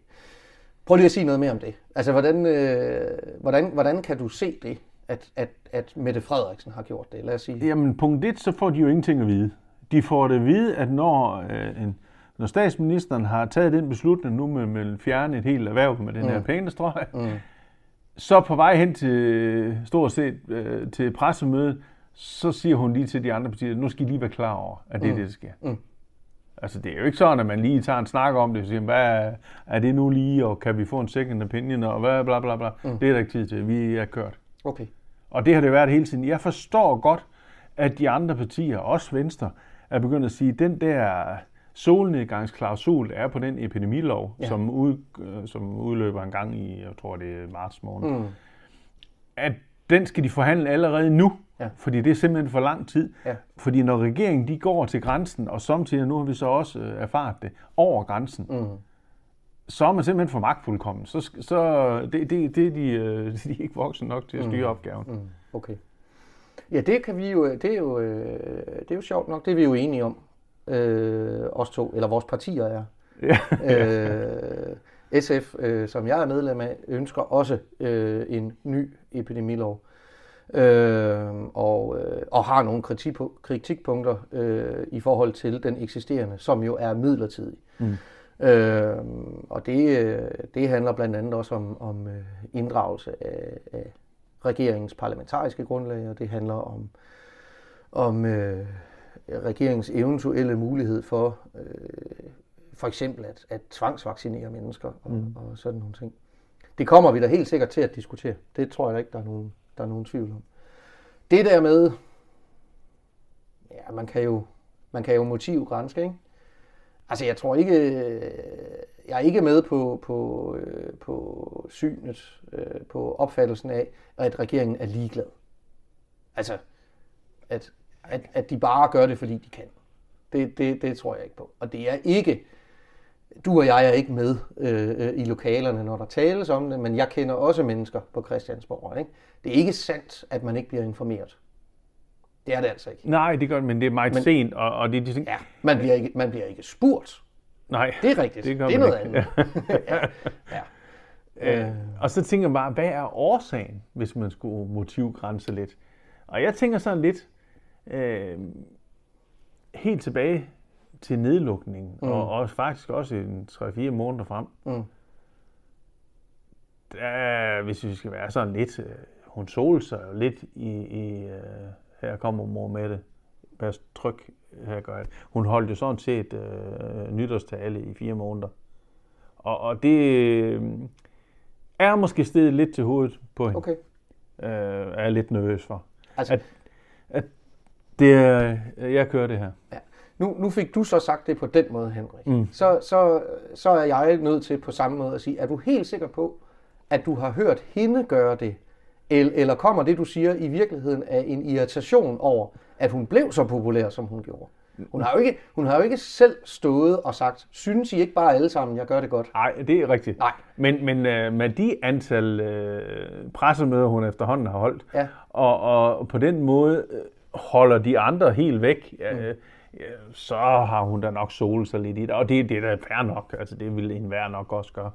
Prøv lige at sige noget mere om det. Altså, hvordan, øh, hvordan, hvordan kan du se det, at, at, at Mette Frederiksen har gjort det? Lad os sige. Jamen, punkt et, så får de jo ingenting at vide. De får det at vide, at når, øh, en, når statsministeren har taget den beslutning nu med, med at fjerne et helt erhverv med den mm. her pengestrøg, mm. Så på vej hen til stort set øh, til pressemødet, så siger hun lige til de andre partier, nu skal I lige være klar over, at det er det, der sker. Mm. Altså, det er jo ikke sådan, at man lige tager en snak om det, og siger, hvad er, er det nu lige, og kan vi få en second opinion, og hvad, bla bla bla. Mm. Det er der ikke tid til, vi er kørt. Okay. Og det har det været hele tiden. Jeg forstår godt, at de andre partier, også Venstre, er begyndt at sige, den der solnedgangsklausul, er på den epidemilov, ja. som, ud, øh, som udløber en gang i, jeg tror det er marts måned, mm. at den skal de forhandle allerede nu, Ja. fordi det er simpelthen for lang tid. Ja. Fordi når regeringen de går til grænsen, og samtidig, nu har vi så også øh, erfaret det, over grænsen, mm. så er man simpelthen for magtfuldkommen. Så, så det, det, det er de, øh, de er ikke voksne nok til at styre mm. opgaven. Mm, okay. Ja, det kan vi jo, det er jo, det er jo sjovt nok, det er vi jo enige om, øh, os to, eller vores partier er. Ja. øh, SF, øh, som jeg er medlem af, ønsker også øh, en ny epidemilov. Øh, og, øh, og har nogle kritik, kritikpunkter øh, i forhold til den eksisterende, som jo er midlertidig. Mm. Øh, og det, øh, det handler blandt andet også om, om øh, inddragelse af, af regeringens parlamentariske grundlag, og det handler om, om øh, regeringens eventuelle mulighed for øh, for eksempel at, at tvangsvaccinere mennesker og, mm. og sådan nogle ting. Det kommer vi da helt sikkert til at diskutere. Det tror jeg da ikke, der er nogen, der er nogen tvivl om. Det der med, ja, man kan jo, man kan jo motivgrænske, ikke? Altså, jeg tror ikke, jeg er ikke med på, på, øh, på synet, øh, på opfattelsen af, at regeringen er ligeglad. Altså, at, at, at de bare gør det, fordi de kan. Det, det, det tror jeg ikke på. Og det er ikke, du og jeg er ikke med øh, i lokalerne, når der tales om det, men jeg kender også mennesker på Christiansborg. Ikke? Det er ikke sandt, at man ikke bliver informeret. Det er det altså ikke. Nej, det gør det, men det er meget men, sent, og, og det er de ting... Ja, man bliver ikke, man bliver ikke spurgt. Nej, Det er rigtigt. Det gør det er noget ikke. andet. ja. ja. Øh, og så tænker jeg bare, hvad er årsagen, hvis man skulle motivgrænse lidt? Og jeg tænker sådan lidt øh, helt tilbage til nedlukningen, mm. og, og faktisk også en 3-4 måneder frem. Mm. Der, hvis vi skal være sådan lidt, øh, hun solede sig jo lidt i, i øh, her kommer mor med det, vær tryg, her gør jeg. Hun holdt jo sådan set øh, nytårstale i fire måneder. Og, og det er måske stedet lidt til hovedet på hende. Okay. Øh, er jeg lidt nervøs for. Altså, At, at det er, jeg kører det her. Ja. Nu, nu fik du så sagt det på den måde, Henrik. Mm. Så, så, så er jeg nødt til på samme måde at sige, er du helt sikker på, at du har hørt hende gøre det? Eller, eller kommer det, du siger, i virkeligheden af en irritation over, at hun blev så populær, som hun gjorde? Hun har, jo ikke, hun har jo ikke selv stået og sagt, synes I ikke bare alle sammen, jeg gør det godt? Nej, det er rigtigt. Nej. Men, men øh, med de antal øh, pressemøder, hun efterhånden har holdt, Ja. og, og på den måde øh, holder de andre helt væk, øh, øh, så har hun da nok solet sig lidt i det. Og det, det er da fair nok. Altså, det vil enhver nok også gøre.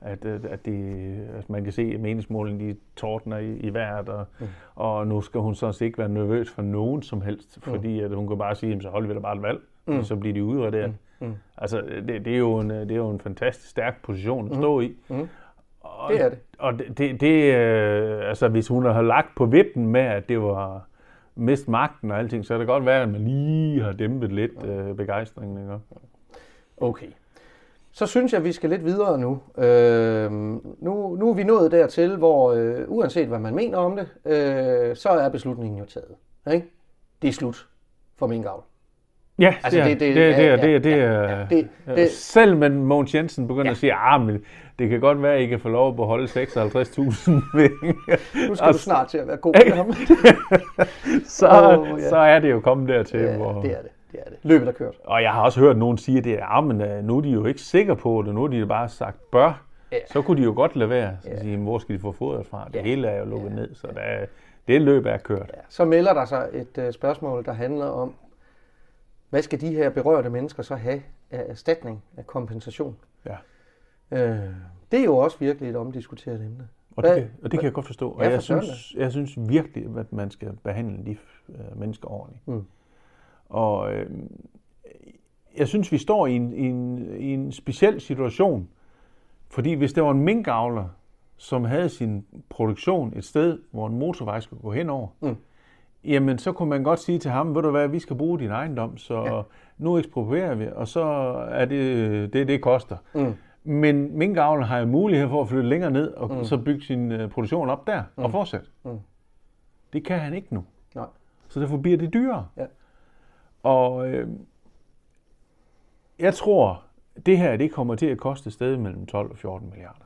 At, øh, at, det, at man kan se, at meningsmålene de tordner i, i vejret, og, mm. og nu skal hun så ikke være nervøs for nogen som helst, fordi at hun kan bare sige, "Jamen, så holder vi da bare et valg, mm. og så bliver de udredet. Mm. Mm. Altså, det, det, er jo en, det er jo en fantastisk stærk position at stå i. Mm. Og, Det er det. Og det, det, det øh, altså hvis hun har lagt på vippen med, at det var mist magten og alting, så kan det godt være, at man lige har dæmpet lidt øh, begejstringen. Ikke? Okay. Så synes jeg, at vi skal lidt videre nu. Øh, nu, nu er vi nået dertil, hvor øh, uanset hvad man mener om det, øh, så er beslutningen jo taget. Ikke? Det er slut for min gavl. Ja, Altså, det, er, det- det, det- det, det, er, ja, det, er, det, ja, er, ja, det- ja, det- Selv men Mogens Jensen begynder Ja. at sige, ah, men det kan godt være, at I kan få lov at beholde 56.000 ved. Nu skal du snart til at være god med ham. så, Åh, ja. så er det jo kommet dertil, Ja, hvor... det er det. det, er det. Løbet er kørt. Og jeg har også hørt nogen sige, at det er, ah, men øh, nu er de jo ikke sikre på det, nu har de bare sagt bør. Ja. Så kunne de jo godt lade være. Så sige, hvor skal de få fodret fra? Det Ja. hele er jo lukket ned, så der er, det løb er kørt. Ja. Så melder der sig et uh, spørgsmål, der handler om, hvad skal de her berørte mennesker så have af erstatning, af kompensation? Ja. Øh, det er jo også virkelig et omdiskuteret emne. Og det, kan, og det kan jeg godt forstå. Og Ja, jeg, synes, jeg synes virkelig, at man skal behandle de øh, mennesker ordentligt. Mm. Og øh, jeg synes, vi står i en, i, en, i en speciel situation. Fordi hvis det var en minkavler, som havde sin produktion et sted, hvor en motorvej skulle gå henover, Mm. Jamen så kunne man godt sige til ham, ved du hvad, vi skal bruge din ejendom, så ja. nu eksproprierer vi, og så er det det, det koster. Mm. Men minkavlen har jo mulighed for at flytte længere ned, og mm. så bygge sin uh, produktion op der, mm. og fortsætte. Mm. Det kan han ikke nu. Nej. Så derfor bliver det dyrere. Ja. Og øh, jeg tror, det her det kommer til at koste et sted mellem 12 og 14 milliarder.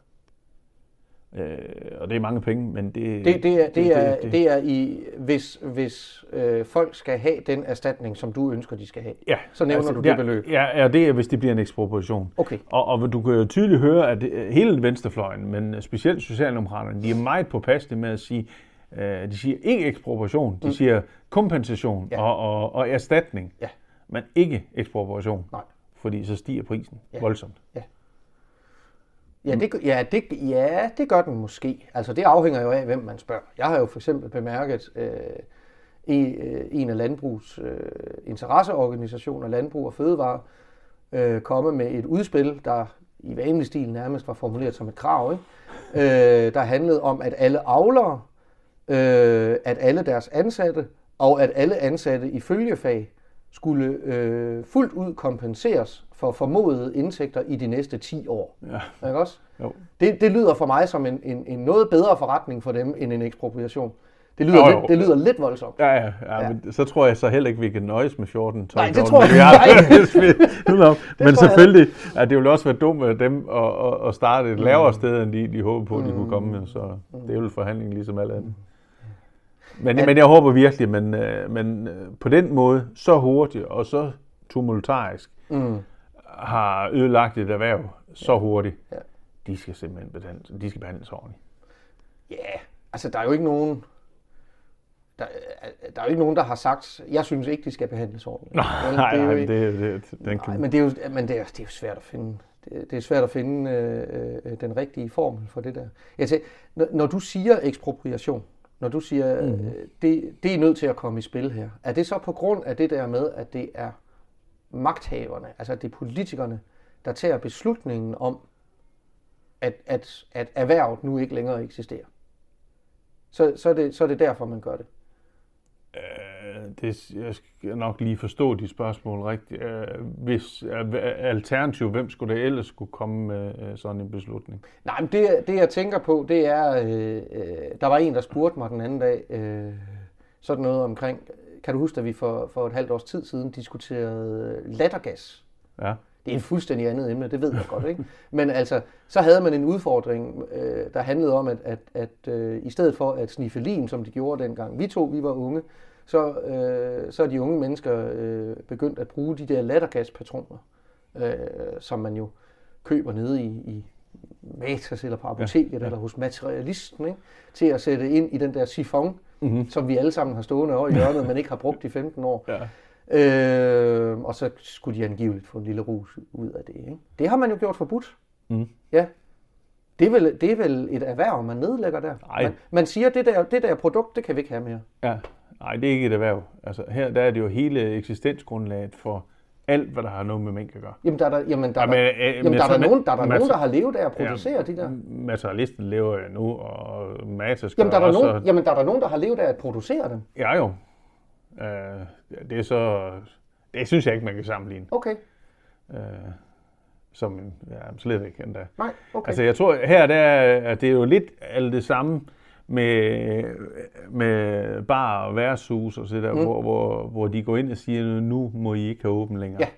Øh, og det er mange penge, men det, Det, det, er, det, er, det er i, hvis, hvis øh, folk skal have den erstatning, som du ønsker, de skal have. Ja, Så nævner du det ja, beløb. Ja, ja, det er, hvis det bliver en ekspropriation. Okay. Og, og du kan jo tydeligt høre, at øh, hele venstrefløjen, men specielt Socialdemokraterne, de er meget påpasselige med at sige, øh, de siger ikke ekspropriation, de mm. siger kompensation Ja. og, og, og erstatning, Ja. men ikke ekspropriation, Nej. fordi så stiger prisen ja. voldsomt. Ja det, ja, det, ja, det gør den måske. Altså, det afhænger jo af, hvem man spørger. Jeg har jo for eksempel bemærket øh, en, øh, en af landbrugs øh, interesseorganisationer, Landbrug og Fødevare, øh, komme med et udspil, der i vanlig stil nærmest var formuleret som et krav, ikke? Øh, der handlede om, at alle avlere, øh, at alle deres ansatte og at alle ansatte i følgefag skulle øh, fuldt ud kompenseres for formodede indtægter i de næste 10 år. Ja. Ikke også? Jo. Det, det lyder for mig som en, en, en noget bedre forretning for dem end en ekspropriation. Det lyder, Jo, jo. lidt, det lyder lidt voldsomt. Ja, ja, ja, Ja. ja. Men så tror jeg så heller ikke, vi kan nøjes med 14 12 Nej, det tror jeg- Nå, men selvfølgelig, at det ville også være dumt af dem at, at, at starte et lavere sted, end de, de håber på, at de kunne komme med. Så det er jo forhandling ligesom alle andre. Men, men jeg håber virkelig, men, øh, men øh, på den måde, så hurtigt og så tumultarisk, Mm. Har ødelagt et erhverv så hurtigt, Ja. de skal simpelthen behandles, de skal behandles ordentligt. Ja, altså der er jo ikke nogen... Der, der er jo ikke nogen, der har sagt, jeg synes ikke, de skal behandles ordentligt. Nej, det er nej, ikke- det, det, den Nej, kan, men det er jo, men det er, det er jo svært at finde. Det, det er svært at finde øh, øh, den rigtige formel for det der. Jeg tænker, når, når du siger ekspropriation, når du siger, mm. øh, det, det er nødt til at komme i spil her, er det så på grund af det der med, at det er magthaverne, altså det er politikerne, der tager beslutningen om, at, at, at erhvervet nu ikke længere eksisterer? Så, så, er det, så er det derfor, man gør det. Øh, det, jeg skal nok lige forstå de spørgsmål rigtigt. Øh, Hvis øh, alternativ, hvem skulle det ellers skulle komme med øh, sådan en beslutning? Nej, men det, det jeg tænker på, det er, øh, øh, der var en, der spurgte mig den anden dag, øh, sådan noget omkring, kan du huske, at vi for, for et halvt års tid siden diskuterede lattergas? Ja. Det er et fuldstændig andet emne, det ved jeg godt, ikke? Men altså, så havde man en udfordring, øh, der handlede om, at, at, at øh, i stedet for at sniffe lim, som de gjorde dengang vi to, vi var unge, så, øh, så er de unge mennesker øh, begyndt at bruge de der lattergaspatroner, øh, som man jo køber nede i, i Matas eller på apoteket ja, ja. eller hos materialisten, ikke? til at sætte ind i den der sifon, mm-hmm. som vi alle sammen har stående over i hjørnet, men ikke har brugt i 15 år. Ja. Øh, og så skulle de angiveligt få en lille rus ud af det. Ikke? Det har man jo gjort forbudt. Mm. Ja. Det er, vel, det er vel et erhverv, man nedlægger der. Man, man siger, det der, det der produkt, det kan vi ikke have mere. Ja. Nej, det er ikke et erhverv. Altså, her der er det jo hele eksistensgrundlaget for alt, hvad der har noget med mink at gøre. Jamen, der er der, jamen, der, ja, men, der, øh, jamen, der, er der, nogen, der, er der nogen, der har levet af at producere ja, de der. Materialisten lever jo nu, og Matas jamen, der er der også... Nogen, jamen, der er der nogen, der har levet af at producere dem. Ja, jo. Uh, det er så... Det synes jeg ikke, man kan sammenligne. Okay. Uh, som ja, slet ikke endda. Nej, okay. Altså, jeg tror, her der, at det er jo lidt alt det samme med, med bar og værtshus og så der, mm. hvor, hvor, hvor de går ind og siger, nu må I ikke have åbent længere. Ja.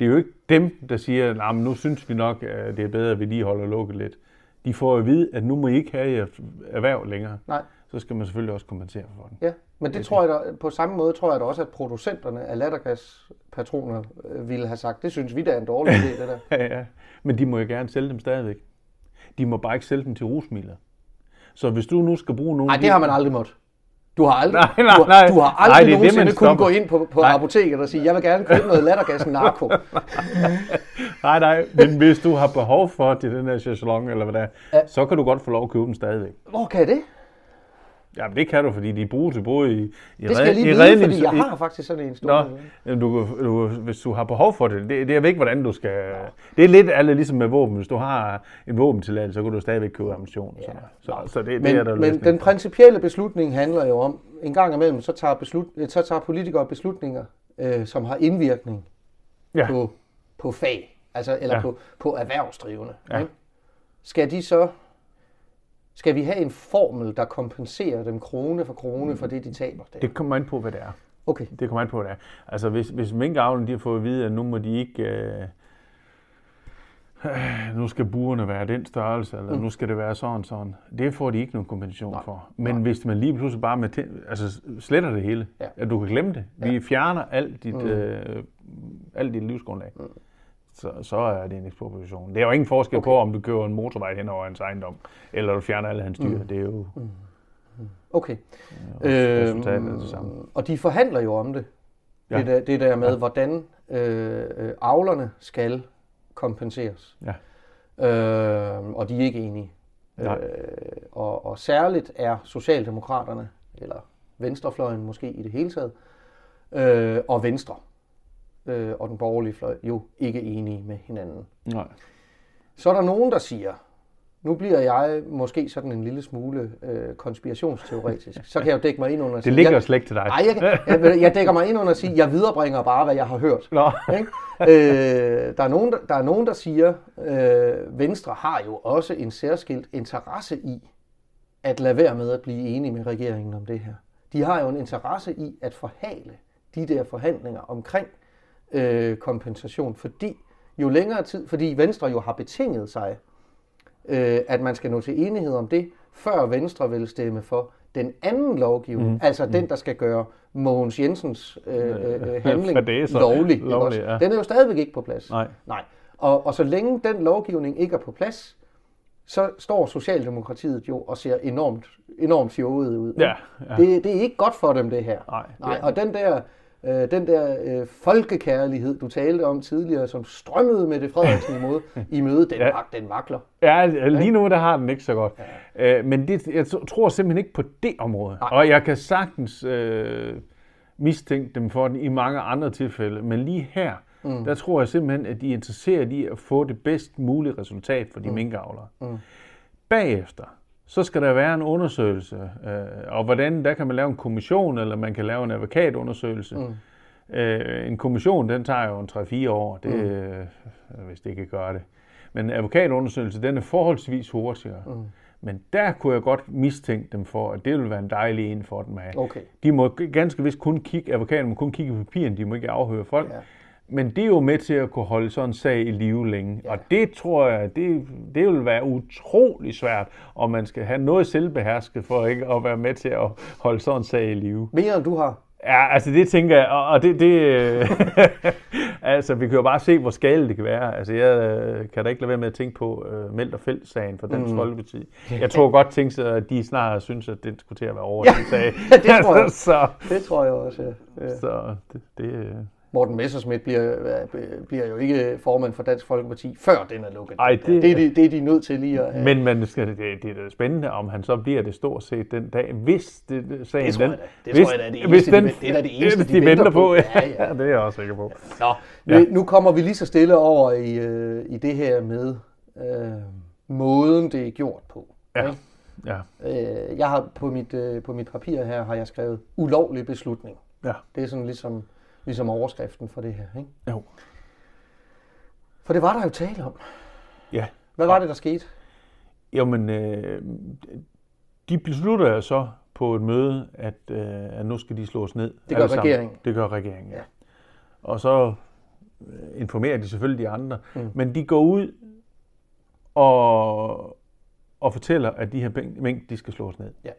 Det er jo ikke dem, der siger, at nu synes vi nok, at det er bedre, at vi lige holder lukket lidt. De får at vide, at nu må I ikke have erhverv længere. Nej. Så skal man selvfølgelig også kompensere for den. Ja, men det, det tror jeg da, på samme måde tror jeg da også, at producenterne af lattergaspatroner øh, ville have sagt, det synes vi da er en dårlig idé, det der. ja, ja, men de må jo gerne sælge dem stadigvæk. De må bare ikke sælge dem til rusmidler. Så hvis du nu skal bruge nogle... Nej, det har man aldrig måttet. Du har aldrig, nej, nej, nej. Du, du har aldrig nej, nogensinde det, kunnet gå ind på, på apoteket og sige, jeg vil gerne købe noget lattergas narko. nej, nej, men hvis du har behov for til den her chaiselong, eller hvad det er, ja. så kan du godt få lov at købe den stadigvæk. Hvor kan det? Ja, det kan du, fordi de bruger til både i, i Det skal jeg lige vide, rednings... fordi jeg har faktisk sådan en stor. Nå, du, du, hvis du har behov for det, det, det er ikke, hvordan du skal... Det er lidt alle ligesom med våben. Hvis du har en våbentilladelse, så kan du stadigvæk købe ammunition. Ja. Så, så det, men, det er der Men den principielle beslutning handler jo om, en gang imellem, så tager, beslut, så tager politikere beslutninger, øh, som har indvirkning ja. på, på fag, altså, eller ja. på, på erhvervsdrivende. Ja. Ikke? Skal de så skal vi have en formel, der kompenserer dem krone for krone for det, de taber? Der? Det kommer an på, hvad det er. Okay. Det kommer an på, hvad det er. Altså, hvis, hvis minkavlen de har fået at vide, at nu må de ikke... Øh, øh, nu skal buerne være den størrelse, eller mm. nu skal det være sådan sådan. Det får de ikke nogen kompensation Nej. for. Men Nej. hvis man lige pludselig bare med altså, sletter det hele, ja. at du kan glemme det. Ja. Vi fjerner alt dit, mm. øh, alt dit livsgrundlag. Mm så, så er det en ekspropriation. Det er jo ingen forskel okay. på, om du kører en motorvej hen over hans ejendom, eller du fjerner alle hans dyr. Mm. Det er jo... Mm. Okay. Ja, øhm, er det samme. Og de forhandler jo om det. Ja. Det, der, det der med, ja. hvordan øh, øh, avlerne skal kompenseres. Ja. Øh, og de er ikke enige. Øh, og, og særligt er Socialdemokraterne, eller Venstrefløjen måske i det hele taget, øh, og Venstre øh, og den borgerlige fløj jo ikke enige med hinanden. Nej. Så er der nogen, der siger, nu bliver jeg måske sådan en lille smule øh, konspirationsteoretisk. Så kan jeg jo dække mig ind under at sige... Det ligger jo slet ikke til dig. Nej, jeg, jeg, jeg dækker mig ind under at sige, jeg viderebringer bare, hvad jeg har hørt. Nå. Ikke? Øh, der, er nogen, der, der er nogen, der siger, øh, Venstre har jo også en særskilt interesse i at lade være med at blive enige med regeringen om det her. De har jo en interesse i at forhale de der forhandlinger omkring øh, kompensation, fordi jo længere tid, fordi Venstre jo har betinget sig, øh, at man skal nå til enighed om det, før Venstre vil stemme for den anden lovgivning, mm. altså mm. den, der skal gøre Mogens Jensens øh, øh, handling lovlig. lovlig ja. Den er jo stadigvæk ikke på plads. Nej. Nej. Og, og så længe den lovgivning ikke er på plads, så står Socialdemokratiet jo og ser enormt, enormt fjollet ud. Ja, ja. Det, det er ikke godt for dem, det her. Nej. Nej. Og den der øh, den der øh, folkekærlighed, du talte om tidligere, som strømmede med det Frederiksen imod i møde, den, ja. den vakler. Ja, lige nu der har den ikke så godt. Ja. Øh, men det, jeg tror simpelthen ikke på det område. Nej. Og jeg kan sagtens øh, mistænke dem for den i mange andre tilfælde. Men lige her, mm. der tror jeg simpelthen, at de er interesseret i at få det bedst mulige resultat for de mm. minkavlere. Mm. Bagefter, så skal der være en undersøgelse. Øh, og hvordan, der kan man lave en kommission, eller man kan lave en advokatundersøgelse. Mm. Øh, en kommission, den tager jo en 3-4 år, det, mm. øh, hvis det ikke gøre det. Men en advokatundersøgelse, den er forholdsvis hurtigere. Mm. Men der kunne jeg godt mistænke dem for, at det ville være en dejlig en for dem af. Okay. De må ganske vist kun kigge, advokaten må kun kigge på papirerne, de må ikke afhøre folk. Ja. Men det er jo med til at kunne holde sådan en sag i live længe. Ja. Og det tror jeg, det, det vil være utrolig svært, om man skal have noget selvbehersket for ikke at være med til at holde sådan en sag i live. Mere end du har? Ja, altså det tænker jeg, og det, det altså vi kan jo bare se, hvor skale det kan være. Altså jeg øh, kan da ikke lade være med at tænke på uh, Meldt og Felt-sagen for Dansk mm. Folkeparti. Jeg tror godt tænke sig, at de snart synes, at det skulle til at være over, ja, den sag. det tror jeg. så, det tror jeg også, ja. Så det, det, Morten Messersmith bliver, bliver jo ikke formand for Dansk Folkeparti, før den er lukket. Ej, det, det, er de, det er de nødt til lige at... Men, men det, det, det er spændende, om han så bliver det stort set den dag, hvis det, sagen... Det tror jeg da. Det hvis, tror jeg da, det, eneste, den, de, det er da det eneste, de, de venter på. på. Ja, ja. det er jeg også sikker på. Nå, ja. nu kommer vi lige så stille over i, øh, i det her med øh, måden, det er gjort på. Ja. Ja. Øh, jeg har på mit, øh, på mit papir her har jeg skrevet ulovlig beslutning. Ja. Det er sådan ligesom ligesom overskriften for det her. Ikke? Jo. For det var der jo tale om. Ja. Hvad var det, der skete? Jamen, øh, de beslutter så på et møde, at, øh, at nu skal de slås ned. Det gør regeringen. Det gør regeringen, ja. ja. Og så øh, informerer de selvfølgelig de andre. Mm. Men de går ud og, og fortæller, at de her mængder, de skal slås ned. Ja.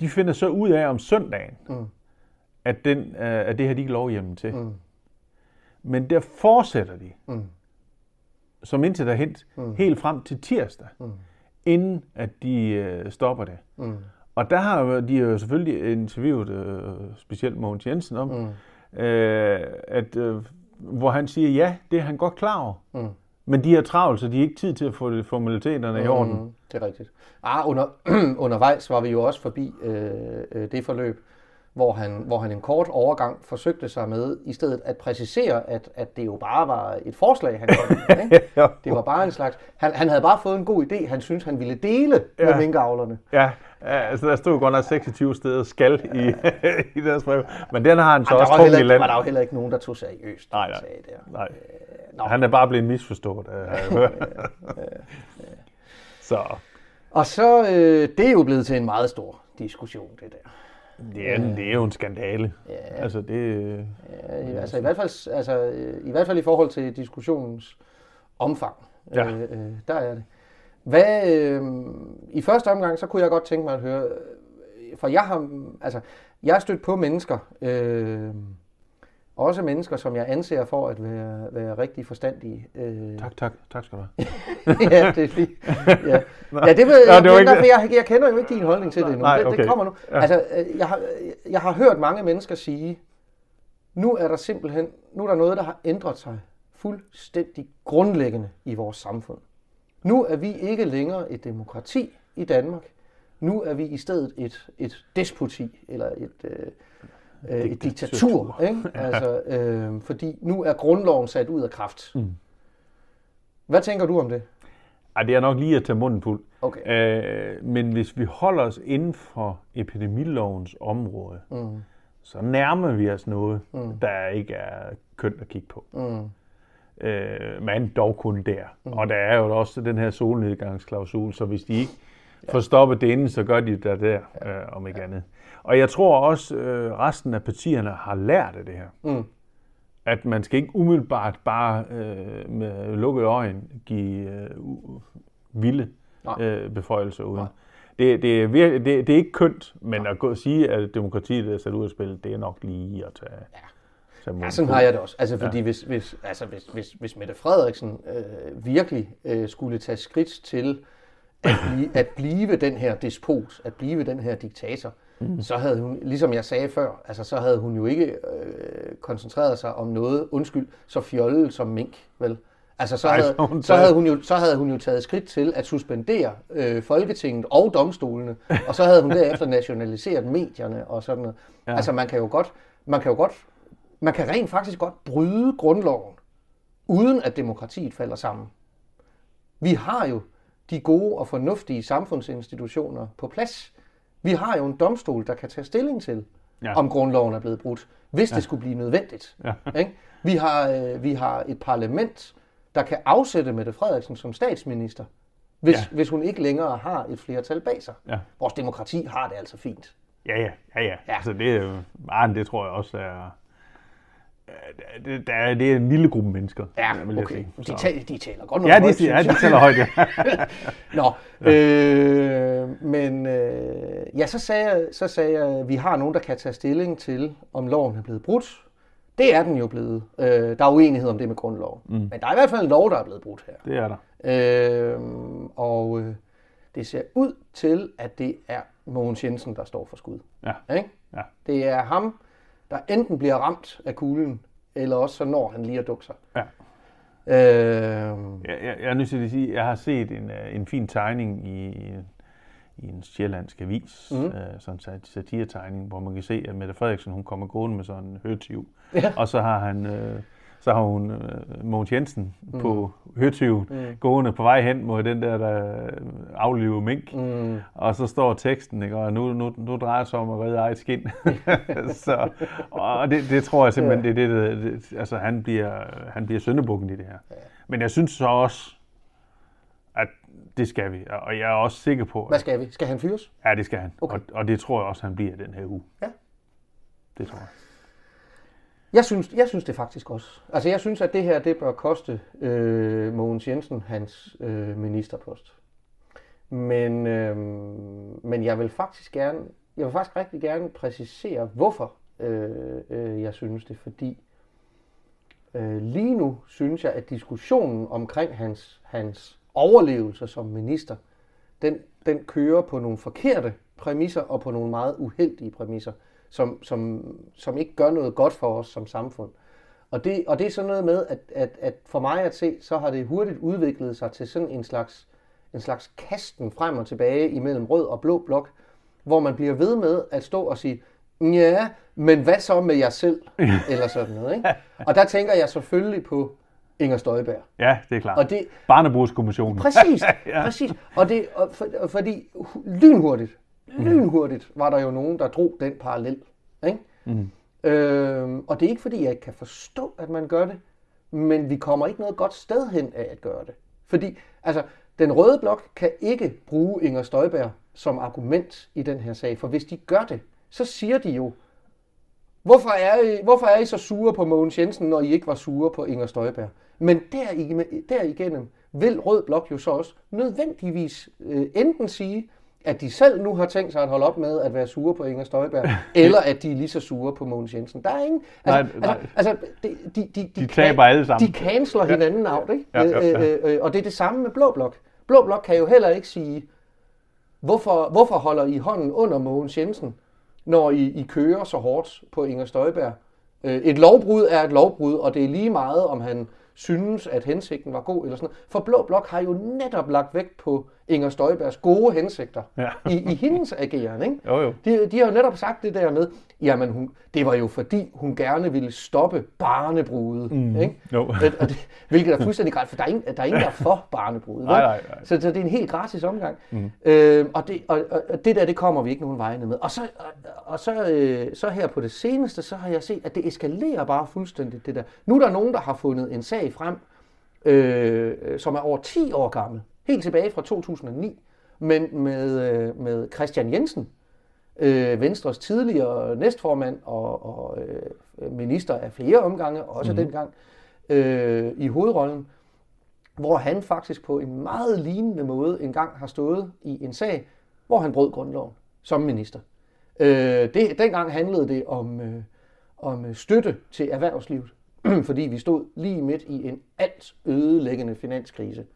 De finder så ud af om søndagen, mm at, den, uh, at det her de ikke lovhjemme til. Mm. Men der fortsætter de, mm. som indtil der hent, mm. helt frem til tirsdag, mm. inden at de uh, stopper det. Mm. Og der har de jo selvfølgelig interviewet uh, specielt Mogens Jensen om, mm. uh, at, uh, hvor han siger, ja, det er han godt klar over. Mm. Men de er travlt, så de har ikke tid til at få formaliteterne mm, i orden. Det er rigtigt. Ah, under, undervejs var vi jo også forbi øh, det forløb, hvor han, hvor han en kort overgang forsøgte sig med, i stedet at præcisere, at, at det jo bare var et forslag, han kom med. Det var bare en slags... Han, han havde bare fået en god idé, han synes han ville dele ja. med minkavlerne. Ja, ja altså der stod godt nok 26 steder skal i, i deres brev. Men den har han så Ej, også trukket i land. var der jo heller ikke nogen, der tog seriøst. Nej, nej. Sagde der. nej. Øh, han er bare blevet misforstået. Øh, så. Og så, øh, det er jo blevet til en meget stor diskussion, det der. Ja, øh, det er jo en skandale. Ja, altså, det, ja, altså, i, hvert fald, altså, i hvert fald i forhold til diskussionens omfang. Ja. Øh, øh, der er det. Hvad, øh, I første omgang, så kunne jeg godt tænke mig at høre, for jeg har, altså, jeg har stødt på mennesker, øh, også mennesker, som jeg anser for at være, være rigtig forstandige. Øh... Tak, tak. Tak skal du have. ja, det er fint. Ja, ja det, vil, Nå, det, det ikke... derfor, jeg, jeg kender jo ikke din holdning til det. Nej, okay. det, det kommer nu. Ja. Altså, øh, jeg har, jeg har hørt mange mennesker sige, nu er der simpelthen nu er der noget, der har ændret sig fuldstændig grundlæggende i vores samfund. Nu er vi ikke længere et demokrati i Danmark. Nu er vi i stedet et, et despoti, eller et... Øh, øh, et diktatur. Ikke? Altså, øh, fordi nu er grundloven sat ud af kraft. Mm. Hvad tænker du om det? Ej, det er nok lige at tage munden fuld. Okay. Øh, men hvis vi holder os inden for epidemilovens område, mm. så nærmer vi os noget, mm. der ikke er kønt at kigge på. Mm. Øh, men dog kun der. Mm. Og der er jo også den her solnedgangsklausul, så hvis de ikke ja. får stoppet det inden, så gør de det der, øh, om ikke ja. andet. Og jeg tror også, øh, resten af partierne har lært af det her. Mm. At man skal ikke umiddelbart bare øh, med lukkede øjne give øh, vilde øh, beføjelser uden. Det, det, er virkelig, det, det er ikke kønt, men at gå og sige, at demokratiet er sat ud af spil, det er nok lige at tage... Ja. Ja, sådan har jeg det også. Altså, fordi ja. hvis, hvis, altså, hvis, hvis, hvis Mette Frederiksen øh, virkelig øh, skulle tage skridt til at, blive, at blive den her despot, at blive den her diktator, mm. så havde hun, ligesom jeg sagde før, altså så havde hun jo ikke øh, koncentreret sig om noget, undskyld, så fjollet som mink, vel? Altså så havde, Ej, så, havde hun jo, så havde hun jo taget skridt til at suspendere øh, Folketinget og domstolene, og så havde hun derefter nationaliseret medierne og sådan noget. Ja. Altså man kan jo godt, man kan jo godt, man kan rent faktisk godt bryde grundloven, uden at demokratiet falder sammen. Vi har jo de gode og fornuftige samfundsinstitutioner på plads. Vi har jo en domstol, der kan tage stilling til, ja. om grundloven er blevet brudt, hvis ja. det skulle blive nødvendigt. Ja. Ikke? Vi, har, øh, vi har et parlament, der kan afsætte Mette Frederiksen som statsminister, hvis, ja. hvis hun ikke længere har et flertal bag sig. Ja. Vores demokrati har det altså fint. Ja, ja, ja, ja. ja. Altså det, det tror jeg også er, det, det, er, det en lille gruppe mennesker. Ja, vil okay. sige. De, taler, de taler godt nok Ja, de, højt, ja, de tæller højt, ja. Nå, øh, men øh, ja, så sagde, jeg, så sagde jeg, at vi har nogen, der kan tage stilling til, om loven er blevet brudt. Det er den jo blevet. Øh, der er uenighed om det med grundloven. Mm. Men der er i hvert fald en lov, der er blevet brudt her. Det er der. Øh, og øh, det ser ud til, at det er Mogens Jensen, der står for skud. Ja. Ikke? Ja. Det er ham, der enten bliver ramt af kuglen, eller også så når han lige at dukke sig. Ja. Øh, Jeg, jeg, jeg er nødt til at sige, at jeg har set en, øh, en fin tegning i, i en sjællandsk avis, mm. øh, sådan en sat- satiretegning, hvor man kan se, at Mette Frederiksen hun kommer gående med sådan en høtyv. Ja. Og så har han... Øh, så har hun øh, Mogens Jensen mm. på høtyven mm. gående på vej hen mod den der, der afliver mink. mm, Og så står teksten, ikke? og nu, nu, nu drejer det sig om at redde eget skin. så, og det, det tror jeg simpelthen, det er det, der, det, altså han bliver, han bliver søndebukken i det her. Men jeg synes så også, at det skal vi, og jeg er også sikker på, hvad at skal vi? Skal han fyres? ja, det skal han. Okay. Og, og det tror jeg også, han bliver den her uge. Ja. Det tror jeg. Jeg synes, jeg synes det faktisk også. Altså jeg synes, at det her det bør koste øh, Mogens Jensen hans øh, ministerpost. Men, øh, men jeg vil faktisk gerne, jeg vil faktisk rigtig gerne præcisere, hvorfor øh, øh, jeg synes det. Fordi øh, lige nu synes jeg, at diskussionen omkring hans, hans overlevelse som minister, den, den kører på nogle forkerte præmisser og på nogle meget uheldige præmisser, som, som, som ikke gør noget godt for os som samfund. Og det, og det er sådan noget med, at, at, at for mig at se, så har det hurtigt udviklet sig til sådan en slags, en slags kasten frem og tilbage imellem rød og blå blok, hvor man bliver ved med at stå og sige, ja, men hvad så med jer selv? Eller sådan noget. Ikke? Og der tænker jeg selvfølgelig på Inger Støjberg. Ja, det er klart. Og det, Barnebrugskommissionen. Præcis, ja. præcis. Og, det, og, for, fordi hu- lynhurtigt, lynhurtigt var der jo nogen, der drog den parallel. Ikke? Mm. Øhm, og det er ikke fordi, jeg ikke kan forstå, at man gør det, men vi kommer ikke noget godt sted hen af at gøre det. Fordi altså, den røde blok kan ikke bruge Inger Støjberg som argument i den her sag, for hvis de gør det, så siger de jo, Hvorfor er, I, hvorfor er I så sure på Mogens Jensen, når I ikke var sure på Inger Støjberg? Men derigennem, derigennem vil Rød Blok jo så også nødvendigvis øh, enten sige, at de selv nu har tænkt sig at holde op med at være sure på Inger Støjberg, eller at de er lige så sure på Mogens Jensen. Der er ingen... Altså, Nej, nej. altså, altså de, de, de, De taber alle sammen. De canceler hinanden out, ikke? Ja, ja, ja. Øh, øh, øh, og det er det samme med Blå Blok. Blå Blok kan jo heller ikke sige, hvorfor, hvorfor holder I hånden under Mogens Jensen, når I, I kører så hårdt på Inger Støjberg? Øh, et lovbrud er et lovbrud, og det er lige meget, om han synes, at hensigten var god eller sådan noget. For Blå Blok har jo netop lagt vægt på Inger Støjbergs gode hensigter Ja. i, i hendes ageren, ikke? Jo, jo. De, de har jo netop sagt det der med, jamen hun, det var jo fordi, hun gerne ville stoppe barnebrudet, mm. ikke? Jo. Og det, hvilket er fuldstændig gratis, for der er ingen, der, er ingen, der er for barnebrudet. Nej, nej, nej. Så, så det er en helt gratis omgang. Mm. Øh, og, det, og, og det der, det kommer vi ikke nogen vegne med. Og så, og, og så, øh, så her på det seneste, så har jeg set, at det eskalerer bare fuldstændigt det der. Nu er der nogen, der har fundet en sag frem, øh, som er over 10 år gammel, helt tilbage fra 2009, men med, øh, med Christian Jensen, øh, Venstres tidligere næstformand og, og øh, minister af flere omgange, også mm. dengang, øh, i hovedrollen, hvor han faktisk på en meget lignende måde engang har stået i en sag, hvor han brød grundloven som minister. Øh, det, dengang handlede det om, øh, om støtte til erhvervslivet, fordi vi stod lige midt i en alt ødelæggende finanskrise.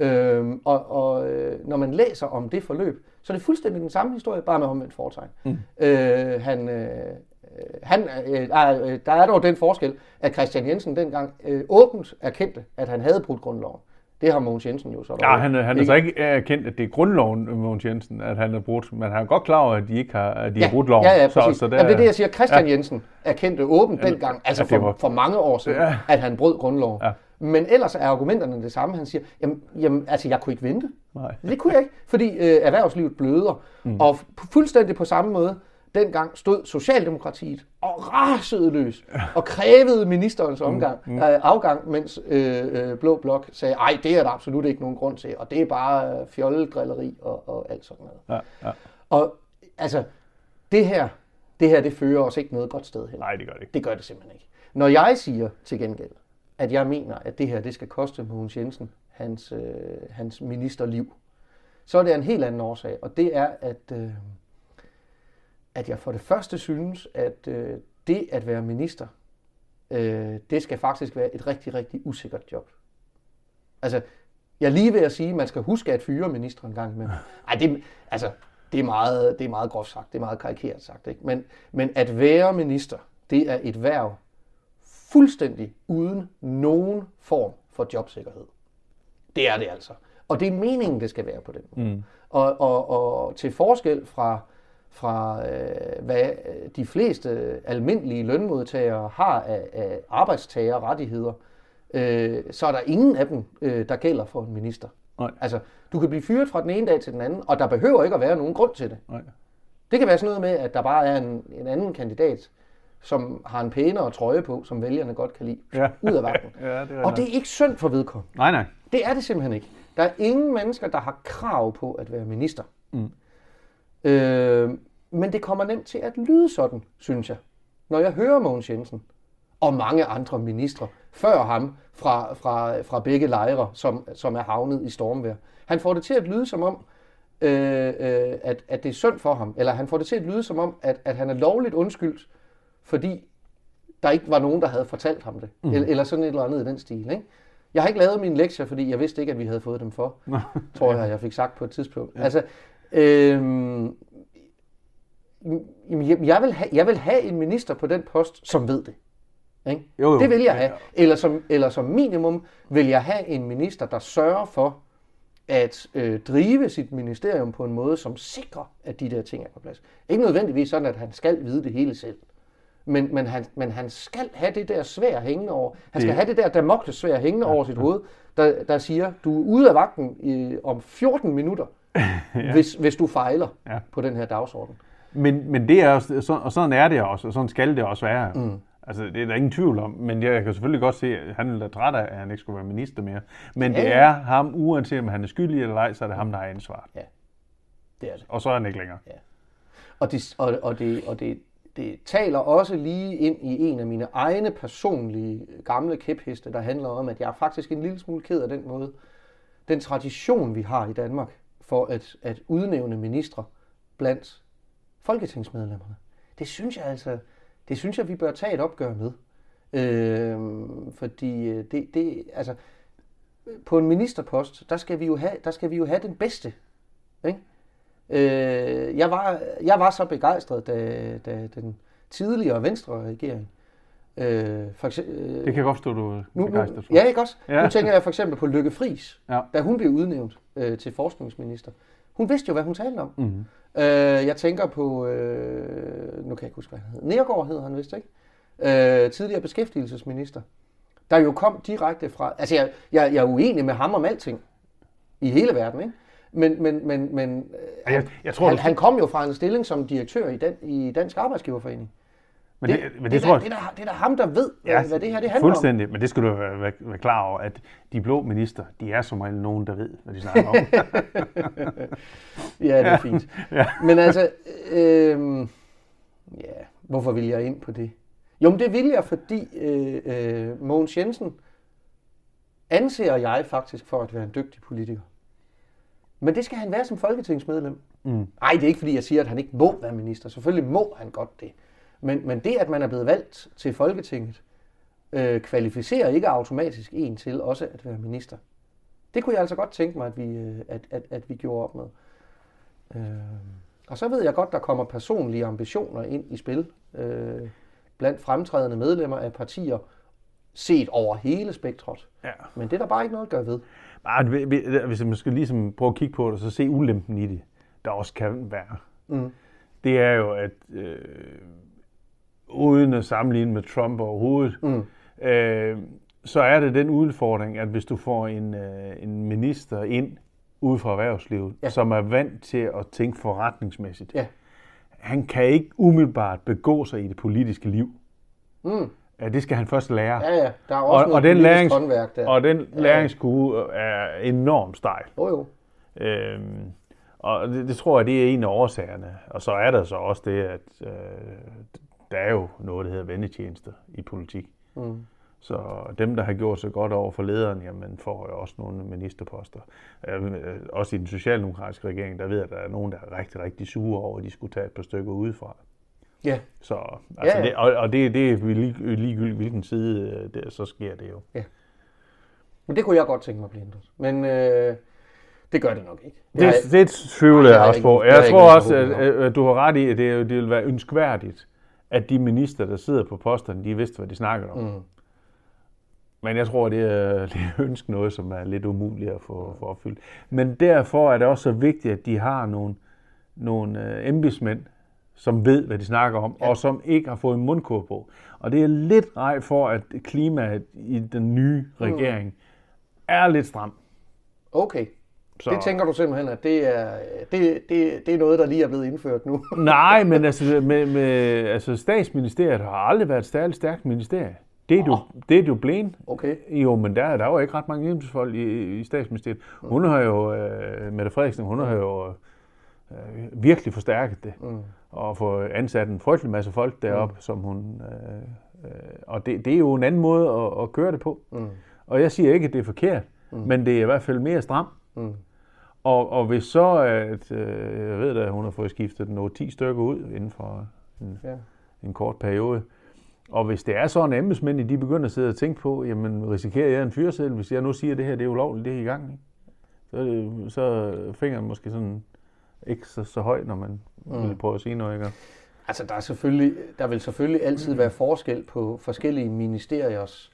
Øhm, og og øh, når man læser om det forløb, så er det fuldstændig den samme historie, bare med omvendt foretegn. Mm. Øh, han, øh, han, øh, der, øh, der er dog den forskel, at Christian Jensen dengang øh, åbent erkendte, at han havde brudt grundloven. Det har Mogens Jensen jo så Ja, han, han er så ikke erkendt, at det er grundloven, Mogens Jensen, at han har brudt, men han er godt klar over, at de ikke har, at de har brudt loven. Ja, ja, præcis. Så, Så, det, Jamen, det er det, jeg siger. Christian ja. Jensen erkendte åbent dengang, altså for, var- for mange år siden, Ja. at han brød grundloven. Ja. Men ellers er argumenterne det samme. Han siger, jamen, jamen altså, jeg kunne ikke vente. Nej. Det kunne jeg ikke, fordi øh, erhvervslivet bløder. Mm. Og fu- fuldstændig på samme måde, dengang stod Socialdemokratiet og rasede løs og krævede ministerens omgang, mm. øh, afgang, mens øh, øh, Blå Blok sagde, ej, det er der absolut ikke nogen grund til, og det er bare øh, fjolledrilleri og, og alt sådan noget. Ja, ja. Og altså, det her, det her, det fører os ikke noget godt sted hen. Nej, det gør det ikke. Det gør det simpelthen ikke. Når jeg siger til gengæld, at jeg mener, at det her det skal koste Mogens Jensen hans, øh, hans ministerliv, så er det en helt anden årsag. Og det er, at, øh, at jeg for det første synes, at øh, det at være minister, øh, det skal faktisk være et rigtig, rigtig usikkert job. Altså, jeg er lige ved at sige, at man skal huske at fyre ministeren en gang imellem. Ej, det, altså, det er meget, det er meget groft sagt, det er meget karikeret sagt. Ikke? Men, men at være minister, det er et værv fuldstændig uden nogen form for jobsikkerhed. Det er det altså. Og det er meningen, det skal være på den måde. Mm. Og, og, og til forskel fra, fra øh, hvad de fleste almindelige lønmodtagere har af, af arbejdstagerrettigheder, øh, så er der ingen af dem, øh, der gælder for en minister. Nej. Altså, du kan blive fyret fra den ene dag til den anden, og der behøver ikke at være nogen grund til det. Nej. Det kan være sådan noget med, at der bare er en, en anden kandidat, som har en pænere trøje på, som vælgerne godt kan lide, Ja. ud af vagten. Ja, det er og det er ikke synd for vedkommende. Nej, nej. Det er det simpelthen ikke. Der er ingen mennesker, der har krav på at være minister. Mm. Øh, men det kommer nemt til at lyde sådan, synes jeg. Når jeg hører Mogens Jensen og mange andre ministre før ham fra, fra, fra begge lejre, som, som er havnet i stormvejr. Han får det til at lyde som om, øh, øh, at, at det er synd for ham, eller han får det til at lyde som om, at, at han er lovligt undskyldt, fordi der ikke var nogen, der havde fortalt ham det. Mm. Eller, eller sådan et eller andet i den stil. Ikke? Jeg har ikke lavet mine lektier, fordi jeg vidste ikke, at vi havde fået dem for. tror jeg, jeg fik sagt på et tidspunkt. Ja. Altså, øhm, jeg, jeg, vil have, jeg vil have en minister på den post, som ved det. Ikke? Jo, jo. Det vil jeg Ja, have. ja. Eller som, eller som minimum vil jeg have en minister, der sørger for at øh, drive sit ministerium på en måde, som sikrer, at de der ting er på plads. Ikke nødvendigvis sådan, at han skal vide det hele selv. Men, men, han, men han skal have det der svær hængende over. Han skal Det- have det der damokles svær hængende over sit hoved, der, der siger, du er ude af vagten i, om 14 minutter, ja. hvis, hvis du fejler Ja. på den her dagsorden. Men, men det er også, så, og sådan er det også, og sådan skal det også være. Mm. Altså, det er der ingen tvivl om, men jeg kan selvfølgelig godt se, at han er træt af, at han ikke skulle være minister mere. Men Ja, det ja. er ham, uanset om han er skyldig eller ej, så er det ham, der har ansvaret. Ja, det er det. Og så er han ikke længere. Og, det, og, og, det, og det, det taler også lige ind i en af mine egne personlige gamle kæpheste, der handler om, at jeg er faktisk en lille smule ked af den måde, den tradition, vi har i Danmark for at, at udnævne ministre blandt folketingsmedlemmerne. Det synes jeg altså, det synes jeg, vi bør tage et opgør med. Øhm, øh, fordi det, det, altså, på en ministerpost, der skal vi jo have, der skal vi jo have den bedste. Ikke? Øh, jeg, var, jeg var så begejstret, da, da den tidligere venstre regering, øh, for eksempel, øh, Det kan jeg godt forstå, du nu, nu, ja, ikke også? Ja. Nu tænker jeg for eksempel på Lykke Friis, Ja. da hun blev udnævnt øh, til forskningsminister. Hun vidste jo, hvad hun talte om. Mm-hmm. Øh, jeg tænker på, øh, nu kan jeg ikke huske, hvad han hed. Nergård hed han vist, ikke? Øh, tidligere beskæftigelsesminister. Der jo kom direkte fra... Altså, jeg, jeg, jeg er uenig med ham om alting. I hele verden, ikke? Men, men, men, men Jeg, jeg tror, han, du- han kom jo fra en stilling som direktør i, den, i Dansk Arbejdsgiverforening. Men det, men det, det, tror da- det, er, det er da ham, der ved, ja, hvad det her det handler om. Fuldstændig, men det skal du være, være, klar over, at de blå minister, de er som regel nogen, der ved, hvad de snakker om. Ja, det er fint. ja. Men altså, øh, ja, hvorfor vil jeg ind på det? Jo, men det vil jeg, fordi øh, øh, Mogens Jensen anser jeg faktisk for at være en dygtig politiker. Men det skal han være som folketingsmedlem. Mm. Nej, det er ikke fordi, jeg siger, at han ikke må være minister. Selvfølgelig må han godt det. Men, men det, at man er blevet valgt til Folketinget, øh, kvalificerer ikke automatisk en til også at være minister. Det kunne jeg altså godt tænke mig, at vi, øh, at, at, at vi gjorde op med. Øh, og så ved jeg godt, der kommer personlige ambitioner ind i spil øh, blandt fremtrædende medlemmer af partier, set over hele spektret. ja. Men det er der bare ikke noget at gøre ved. Bare, vi- vi- hvis man skal ligesom prøve at kigge på det, og så se ulempen i det, der også kan være. Mm. Det er jo, at øh, uden at sammenligne med Trump overhovedet, Mm. øh, så er det den udfordring, at hvis du får en, øh, en minister ind ude fra erhvervslivet, Ja. ja. som er vant til at tænke forretningsmæssigt, Ja. han kan ikke umiddelbart begå sig i det politiske liv. Mm. Ja, det skal han først lære. Ja, ja. Der er også og, og, den lærings, håndværk der. og den læringsskue er enormt stejl. Jo, jo. Øhm, og det, det tror jeg, det er en af årsagerne. Og så er der så også det, at øh, der er jo noget, der hedder vendetjenester i politik. Mm. Så dem, der har gjort sig godt over for lederen, jamen får jo også nogle ministerposter. Øh, også i den socialdemokratiske regering, der ved jeg, at der er nogen, der er rigtig, rigtig sure over, at de skulle tage et par stykker udefra. Ja. Så, altså Ja, ja. Det, og, og det, det er lig- ligegyldigt, hvilken side øh, der, så sker det jo. Men det kunne jeg godt tænke mig at blive ændret. Men øh, det gør det nok ikke. Det, det, det tvivler det jeg også jeg på. det Jeg jeg tror også, at, at du har ret i, at det, er det vil være ønskværdigt, at de minister, der sidder på posterne, de vidste, hvad de snakkede om. Mm. Men jeg tror, det er, det er ønske noget, som er lidt umuligt at få, få opfyldt. Men derfor er det også så vigtigt, at de har nogle, nogle øh, embedsmænd, som ved, hvad de snakker om, ja. og som ikke har fået en mundkur på. Og det er lidt rej for, at klimaet i den nye regering mm. er lidt stram. Okay. Så... Det tænker du simpelthen, at det er, det, det, det er noget, der lige er blevet indført nu? Nej, men altså, med, med, altså statsministeriet har aldrig været et særligt stærkt ministerie. Det er, du, det er du blæn. Okay. Jo, men der, der er jo ikke ret mange embedsfolk i, i statsministeriet. Hun har jo, øh, Mette Frederiksen, hun har jo øh, virkelig forstærket det. Mm. Og få ansat en frygtelig masse folk deroppe, mm. som hun... Øh, øh, og det, det er jo en anden måde at, at køre det på. Mm. Og jeg siger ikke, at det er forkert, mm. men det er i hvert fald mere stram. Mm. Og, og hvis så, at øh, jeg ved da, at hun har fået skiftet nogle 10 stykker ud inden for en, Ja. en kort periode, og hvis det er sådan, at embedsmændene de begynder at sidde og tænke på, jamen risikerer jeg en fyreseddel, hvis jeg nu siger, at det her det er ulovligt, det er i gang, ikke? Så, er det, så er fingeren måske sådan ikke så, så høj, når man mm. vil prøve at sige noget, ikke? Altså, der, er selvfølgelig, der vil selvfølgelig altid være forskel på forskellige ministeriers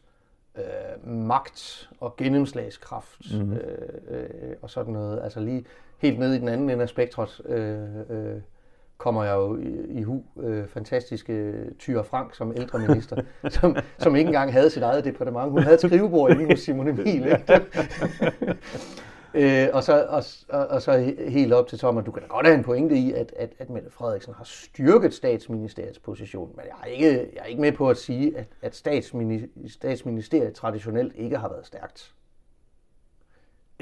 øh, magt og gennemslagskraft mm. øh, øh, og sådan noget. Altså lige helt ned i den anden ende af spektret øh, øh, kommer jeg jo i, i hu øh, fantastiske Tyre Frank som ældreminister, som, som ikke engang havde sit eget departement. Hun havde et skrivebord inde hos Simon Emil. Ikke? Øh, og, så, og, og, så he- helt op til Thomas, du kan da godt have en pointe i, at, at, at Mette Frederiksen har styrket statsministeriets position, men jeg er ikke, jeg er ikke med på at sige, at, at statsmini- statsministeriet traditionelt ikke har været stærkt.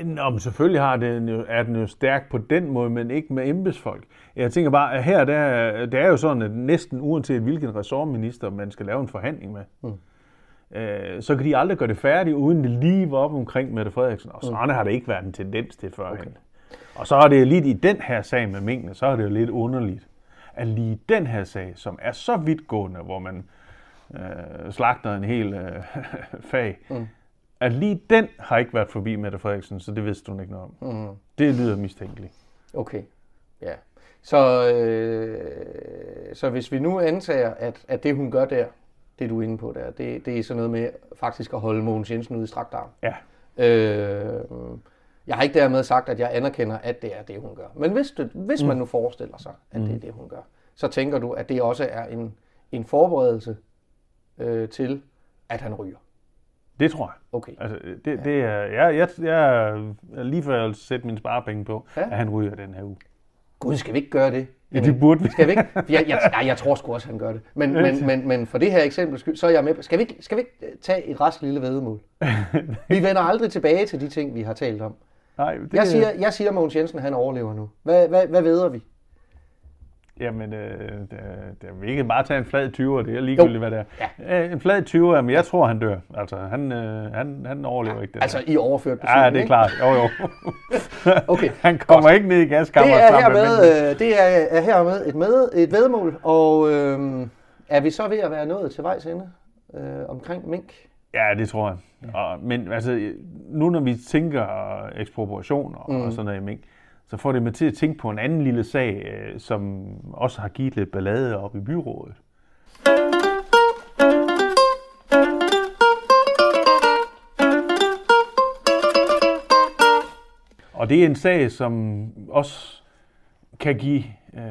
Nå, men selvfølgelig har den jo, er den jo stærk på den måde, men ikke med embedsfolk. Jeg tænker bare, at her der, det er jo sådan, at næsten uanset hvilken ressortminister man skal lave en forhandling med, mm. Øh, så kan de aldrig gøre det færdigt, uden det lige var op omkring Mette Frederiksen. Og sådan mm. har det ikke været en tendens til førhen. Okay. Og så er det lidt i den her sag med mængden, så er det jo lidt underligt, at lige den her sag, som er så vidtgående, hvor man øh, slagter en hel øh, fag, mm. at lige den har ikke været forbi Mette Frederiksen, så det vidste hun ikke noget om. Mm. Det lyder mistænkeligt. Okay, ja. Så, øh, så hvis vi nu antager, at, at det hun gør der, det du er inde på der, det, det er sådan noget med faktisk at holde Mogens Jensen ude i strakt arm. Ja. Øh, jeg har ikke dermed sagt, at jeg anerkender, at det er det, hun gør. Men hvis, det, hvis man nu forestiller sig, at det er det, hun gør, så tænker du, at det også er en, en forberedelse øh, til, at han ryger. Det tror jeg. Okay. Altså, det, det er, jeg, jeg, jeg er lige før jeg vil sætte mine sparepenge på, Ja. ja. at han ryger den her uge. Gud, skal vi ikke gøre det? Ja, det burde vi. Skal vi ikke? Jeg, jeg, nej, jeg tror sgu også, han gør det. Men, men, men, men for det her eksempel så er jeg med på. Skal vi ikke, skal vi ikke øh, tage et rask lille vedemål? Vi vender aldrig tilbage til de ting, vi har talt om. Nej, det, Jeg siger, jeg siger Mogens Jensen, han overlever nu. Hvad, hvad, hvad veder vi? Jamen, øh, det, det, vi kan bare tage en flad 20'er, det er ligegyldigt, Jo. hvad det er. Ja. En flad 20'er, men jeg tror, han dør. Altså, han, øh, han, han overlever ikke det Altså der. i overført betydning, Ja, det er ikke? klart. Jo, jo. Okay, han kommer ikke ned i gaskammeret Det er sammen med hermed, øh, det er, er hermed et, med, et vedmål, og øh, er vi så ved at være nået til vejs ende øh, omkring mink? Ja, det tror jeg. Og, men altså, nu når vi tænker ekspropriation og, mm. og sådan noget i mink, så får det mig til at tænke på en anden lille sag, øh, som også har givet lidt ballade op i byrådet. Og det er en sag, som også kan give øh,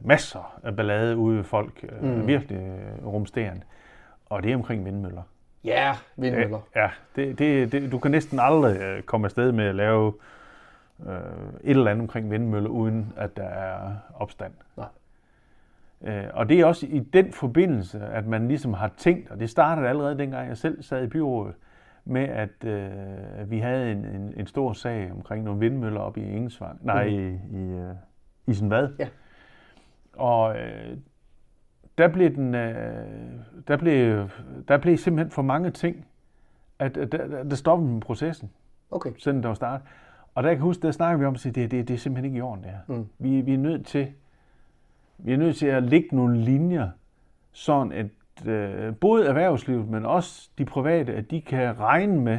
masser af ballade ude ved folk. Øh, mm. Virkelig øh, rumsterende. Og det er omkring vindmøller. Ja, vindmøller. Ja, det, det, det, du kan næsten aldrig øh, komme afsted med at lave øh, et eller andet omkring vindmøller, uden at der er opstand. Nej. Øh, og det er også i den forbindelse, at man ligesom har tænkt, og det startede allerede dengang jeg selv sad i byrådet, med at øh, vi havde en, en, en stor sag omkring nogle vindmøller op i Ingesvang, nej, i, i øh, Isenvad. Ja. Og øh, der blev, den, øh, der, blev, der blev simpelthen for mange ting, at, at der, der stoppede med processen, Okay. siden der var startet. Og der kan jeg huske, der snakker vi om, at det, det, det er simpelthen ikke i orden, det her. Mm. Vi, vi er nødt til vi er nødt til at lægge nogle linjer, sådan at øh, både erhvervslivet, men også de private, at de kan regne med,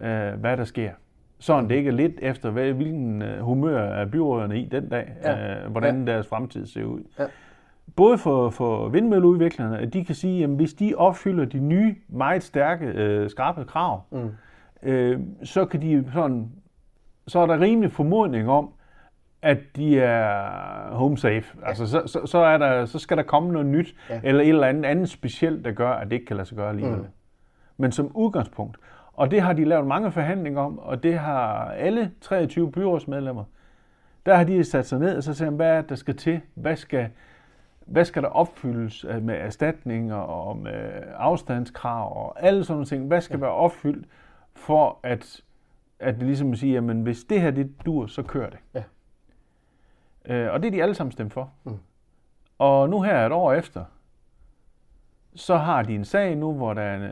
øh, hvad der sker. Sådan det ikke er lidt efter, hvad, hvilken øh, humør er byråderne i den dag, Ja. øh, hvordan deres fremtid ser ud. Ja. Både for, for vindmølleudviklerne, at de kan sige, at hvis de opfylder de nye, meget stærke, øh, skarpe krav, Mm. øh, så kan de sådan, så er der rimelig formodning om, at de er home safe. Ja. Altså, så, så, så, er der, så skal der komme noget nyt, Ja. ja. eller et eller andet, andet specielt, der gør, at det ikke kan lade sig gøre alligevel. Mm. Men som udgangspunkt. Og det har de lavet mange forhandlinger om, og det har alle 23 byrådsmedlemmer. Der har de sat sig ned og så sagt, hvad er der skal til? Hvad skal, hvad skal der opfyldes øh, med erstatninger og med afstandskrav og alle sådan nogle ting? Hvad skal være opfyldt for at, at det ligesom siger, jamen hvis det her det dur, så kører det. Ja. Øh, og det er de alle sammen stemt for. Mm. Og nu her et år efter, så har de en sag nu, hvor der er,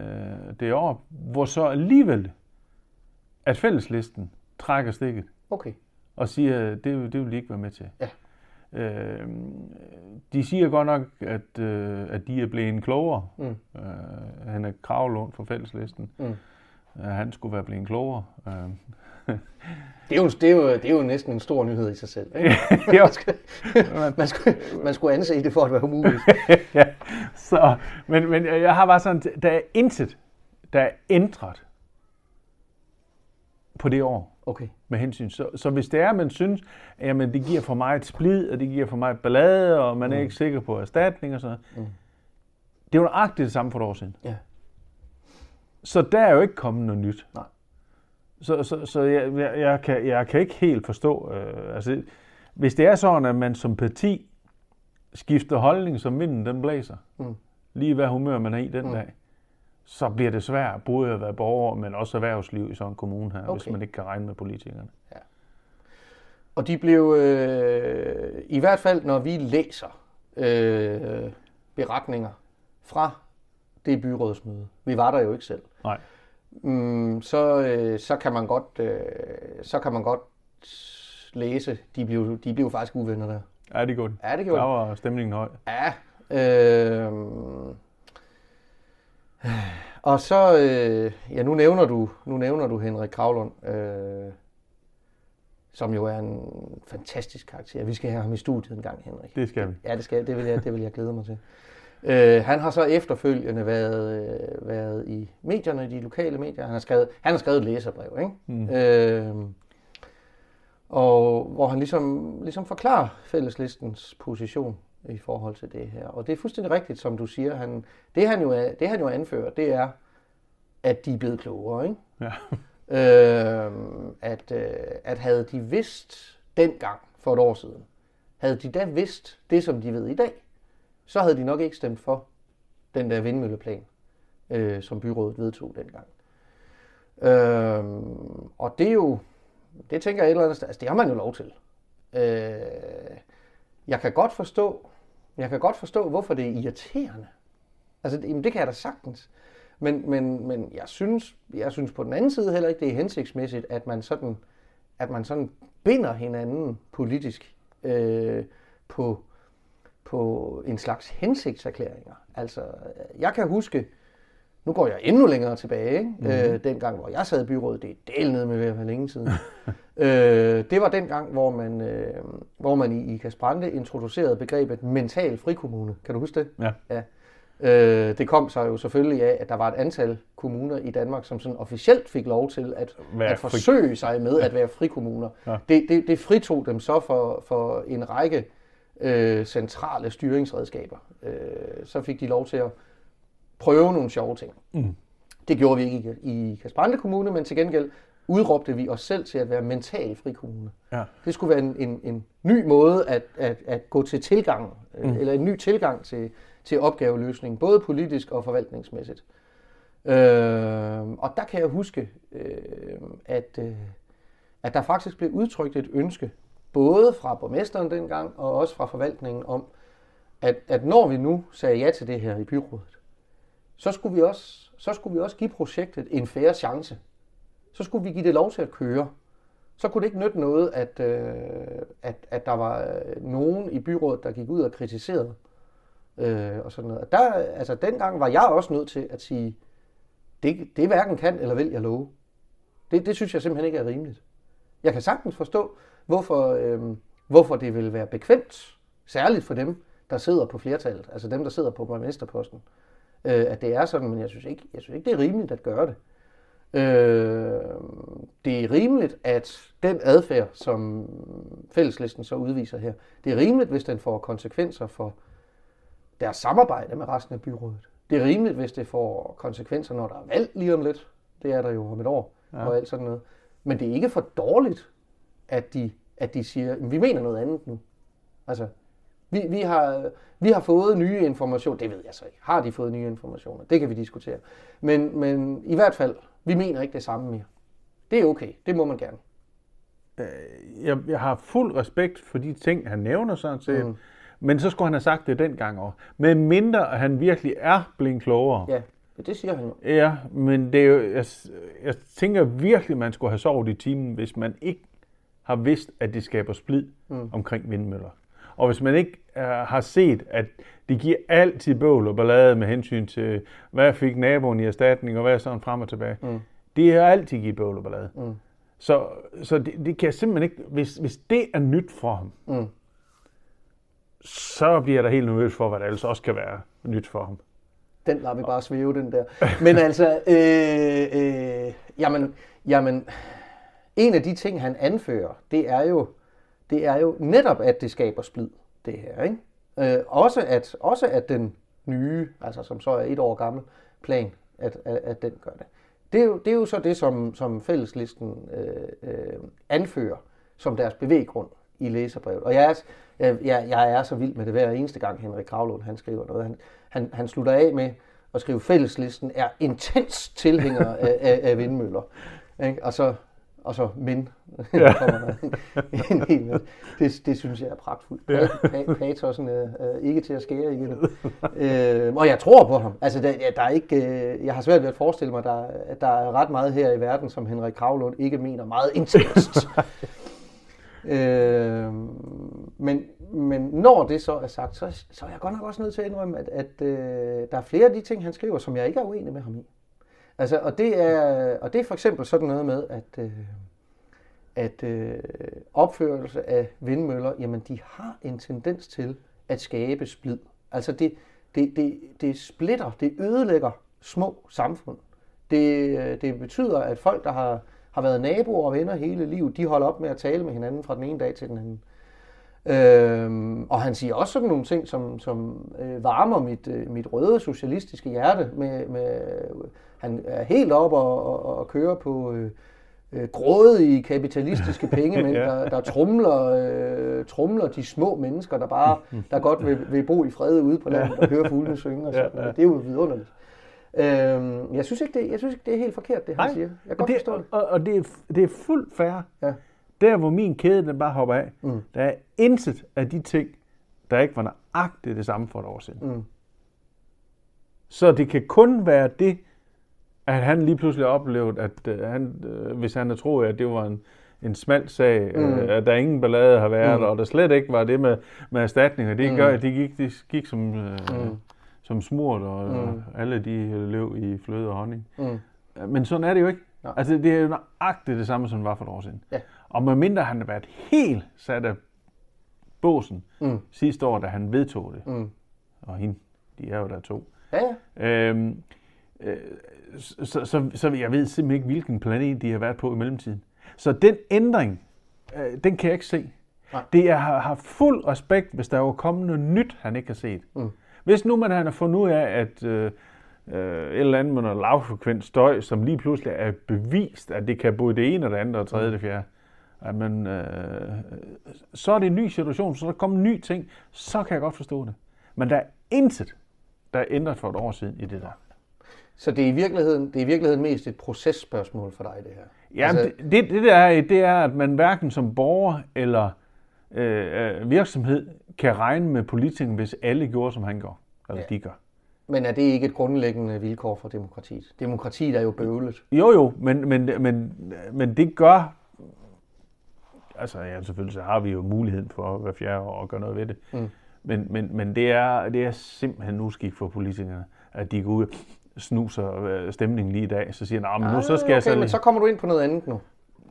øh, det er år, hvor så alligevel, at fælleslisten trækker stikket Okay. og siger, at det, det vil de ikke være med til. Ja. Øh, de siger godt nok, at, øh, at de er blevet klogere. Mm. Øh, han er kravlund for fælleslisten. Mm. Øh, han skulle være blevet klogere. Øh, Det er, jo, det, er jo, det er jo næsten en stor nyhed i sig selv. Ikke? jo, man, skulle, man skulle anse det for at være umuligt. ja, så, men, men jeg har bare sådan, der er intet, der er ændret på det år Okay. med hensyn. Så, så hvis det er, at man synes, at jamen, det giver for meget splid, og det giver for meget ballade, og man er Mm. ikke sikker på erstatning og sådan noget. Mm. Det var nøjagtigt det samme for et år siden. Ja. Så der er jo ikke kommet noget nyt. Nej. Så, så, så jeg, jeg, jeg, kan, jeg kan ikke helt forstå, øh, altså, hvis det er sådan, at man som parti skifter holdning, som vinden den blæser, Mm. lige hvad humør man er i den Mm. dag, så bliver det svært både at være borger, men også erhvervsliv i sådan en kommune her, okay. hvis man ikke kan regne med politikerne. Og de blev, øh, i hvert fald når vi læser øh, beretninger fra det byrådsmøde, vi var der jo ikke selv, Nej. mm, så, øh, så, kan man godt, øh, så kan man godt læse, de blev, de blev faktisk uvenner der. Ja, det er godt. Ja, det Der gjorde de. var stemningen høj. Ja. Øh, og så, øh, ja, nu nævner du, nu nævner du Henrik Kravlund, øh, som jo er en fantastisk karakter. Vi skal have ham i studiet en gang, Henrik. Det skal vi. Ja, det, skal, det, vil jeg, det vil jeg glæde mig til. Øh, han har så efterfølgende været, øh, været i medierne, de lokale medier. Han har skrevet, han har skrevet et læserbrev, ikke? Mm. Øh, og hvor han ligesom, ligesom forklarer fælleslistens position i forhold til det her. Og det er fuldstændig rigtigt, som du siger. Han, det, han jo er, det han jo anfører, det er, at de er blevet klogere. Ikke? Ja. Øh, at, øh, at havde de vidst dengang for et år siden, havde de da vidst det, som de ved i dag, så havde de nok ikke stemt for den der vindmølleplan, øh, som byrådet vedtog dengang. Øh, og det er jo, det tænker jeg et eller andet sted, altså det har man jo lov til. Øh, jeg kan godt forstå, jeg kan godt forstå, hvorfor det er irriterende. Altså, det, jamen, det kan jeg da sagtens. Men, men, men jeg, synes, jeg synes på den anden side heller ikke, det er hensigtsmæssigt, at man sådan, at man sådan binder hinanden politisk øh, på, på en slags hensigtserklæringer. Altså, jeg kan huske, nu går jeg endnu længere tilbage, ikke? Mm-hmm. Øh, dengang, hvor jeg sad i byrådet, det er del ned med ved at være længe siden. øh, det var den gang, hvor man, øh, hvor man i, i Kasprande introducerede begrebet mental frikommune. Kan du huske det? Ja. ja. Øh, det kom så jo selvfølgelig af, at der var et antal kommuner i Danmark, som sådan officielt fik lov til at, Være at fri- forsøge sig med at være frikommuner. Ja. Det, det, det fritog dem så for, for en række øh, centrale styringsredskaber. Øh, så fik de lov til at prøve nogle sjove ting. Mm. Det gjorde vi ikke i, i Kasprande Kommune, men til gengæld udråbte vi os selv til at være mental frikommune. Ja. Det skulle være en, en, en ny måde at, at, at gå til tilgang, mm. eller en ny tilgang til, til opgaveløsning, både politisk og forvaltningsmæssigt. Øh, og der kan jeg huske, øh, at, øh, at der faktisk blev udtrykt et ønske, både fra borgmesteren dengang, og også fra forvaltningen om, at, at når vi nu sagde ja til det her i byrådet, så skulle vi også, så skulle vi også give projektet en færre chance. Så skulle vi give det lov til at køre. Så kunne det ikke nytte noget, at, øh, at, at der var øh, nogen i byrådet, der gik ud og kritiserede. Øh, og sådan noget. Der, altså, dengang var jeg også nødt til at sige, det, det hverken kan eller vil jeg love. Det, det synes jeg simpelthen ikke er rimeligt. Jeg kan sagtens forstå, hvorfor, øh, hvorfor det vil være bekvemt, særligt for dem, der sidder på flertallet, altså dem, der sidder på borgmesterposten, øh, at det er sådan, men jeg synes, ikke, jeg synes ikke, det er rimeligt at gøre det. Øh, det er rimeligt, at den adfærd, som fælleslisten så udviser her, det er rimeligt, hvis den får konsekvenser for deres samarbejde med resten af byrådet. Det er rimeligt, hvis det får konsekvenser, når der er valg lige om lidt. Det er der jo om et år ja. og alt sådan noget. Men det er ikke for dårligt, at de, at de siger, vi mener noget andet nu. Altså, vi, vi, har, vi har fået nye informationer. Det ved jeg så ikke. Har de fået nye informationer? Det kan vi diskutere. Men, men i hvert fald, vi mener ikke det samme mere. Det er okay. Det må man gerne. Øh, jeg, jeg har fuld respekt for de ting, han nævner sådan set. Mm. Men så skulle han have sagt det dengang også. Med mindre, at han virkelig er blevet klogere. Ja, det siger han jo. Ja, men det er jo, jeg, jeg tænker virkelig, man skulle have sovet i timen, hvis man ikke har vidst, at det skaber splid mm. omkring vindmøller. Og hvis man ikke uh, har set, at det giver altid bøvl og ballade med hensyn til, hvad fik naboen i erstatning, og hvad er sådan frem og tilbage. Mm. Det har altid givet bøvl og ballade. Mm. Så, så det, det kan jeg simpelthen ikke, hvis, hvis det er nyt for ham, mm. så bliver der helt nervøs for, hvad der ellers også kan være nyt for ham. Den lader vi bare svæve, den der. Men altså, øh, øh, jamen, jamen, en af de ting, han anfører, det er jo, det er jo netop, at det skaber splid, det her. Ikke? Øh, også, at, også at den nye, altså som så er et år gammel plan, at, at, at den gør det. Det er, jo, det er jo så det, som, som fælleslisten øh, øh, anfører som deres bevæggrund i læserbrevet. Og jeg er, jeg, jeg er så vild med det hver eneste gang, Henrik Kravlund han skriver noget. Han, han, han slutter af med at skrive, fælleslisten er intens tilhænger af, af, af vindmøller. Ikke? Og så og så men, ja. en hel det, det synes jeg er pragtfuldt. Ja. Patosen er, er ikke til at skære igen. øh, og jeg tror på ham. Altså, der, der er ikke, øh, jeg har svært ved at forestille mig, der, at der er ret meget her i verden, som Henrik Kravlund ikke mener meget intenst. øh, men, men når det så er sagt, så, så er jeg godt nok også nødt til at indrømme, at, at øh, der er flere af de ting, han skriver, som jeg ikke er uenig med ham i. Altså, og, det er, og det er for eksempel sådan noget med, at, øh, at øh, opførelse af vindmøller, jamen de har en tendens til at skabe splid. Altså det, det, det, det splitter, det ødelægger små samfund. Det, øh, det betyder, at folk, der har, har været naboer og venner hele livet, de holder op med at tale med hinanden fra den ene dag til den anden. Øhm, og han siger også sådan nogle ting, som, som øh, varmer mit, øh, mit røde socialistiske hjerte. Med, med, han er helt op og, og, og kører på øh, øh, grådige kapitalistiske penge, men ja. der, der trumler, øh, trumler de små mennesker, der bare der godt vil, vil bo i fred ude på landet og høre fuglene synge og sådan ja, ja. Det er jo vidunderligt. Øhm, jeg synes ikke, det, jeg synes ikke, det er helt forkert, det han Nej, siger. Jeg kan godt det, forstå det. Og, og det, er, det er fuldt fair. Ja. Der, hvor min kæde den bare hopper af, mm. der er intet af de ting, der ikke var nøjagtigt det samme for et år siden. Mm. Så det kan kun være det, at han lige pludselig oplevede, at uh, han, uh, hvis han havde troet, at det var en, en smal sag, mm. uh, at der ingen ballade har været, mm. og der slet ikke var det med, med erstatninger, det mm. gør, at de gik, de gik som, uh, mm. som smurt, og mm. alle de løb i fløde og honning. Mm. Men sådan er det jo ikke. Ja. Altså, det er jo nøjagtigt det samme, som det var for et år siden. Ja. Og medmindre han har været helt sat af båsen mm. sidste år, da han vedtog det, mm. og hende, de er jo der to. Ja, ja. Øhm, øh, så, så, så jeg ved simpelthen ikke, hvilken planet de har været på i mellemtiden. Så den ændring, øh, den kan jeg ikke se. Nej. Det jeg har, har fuld respekt, hvis der er kommet noget nyt, han ikke har set. Mm. Hvis nu man har fundet ud af, at øh, øh, et eller andet med noget lavfrekvent støj, som lige pludselig er bevist, at det kan både det ene og det andet og tredje og det fjerde, at man, øh, så er det en ny situation, så der kommer nye ting, så kan jeg godt forstå det. Men der er intet, der er ændret for et år siden i det der. Så det er i virkeligheden, det er i virkeligheden mest et processpørgsmål for dig, det her? Ja, altså... det, det, det der er, det er, at man hverken som borger eller øh, øh virksomhed kan regne med politikeren, hvis alle gjorde, som han gør. Eller Ja. de gør. Men er det ikke et grundlæggende vilkår for demokratiet? Demokratiet er jo bøvlet. Jo, jo, men, men, men, men det gør... Altså, ja, selvfølgelig så har vi jo muligheden for hver fjerde år at gøre noget ved det. Mm. Men, men, men det, er, det er simpelthen uskik for politikerne, at de går ud og snuser øh, stemningen lige i dag. Så siger "Nå, men nu så skal Ah, jeg så okay, lige... men så kommer du ind på noget andet nu.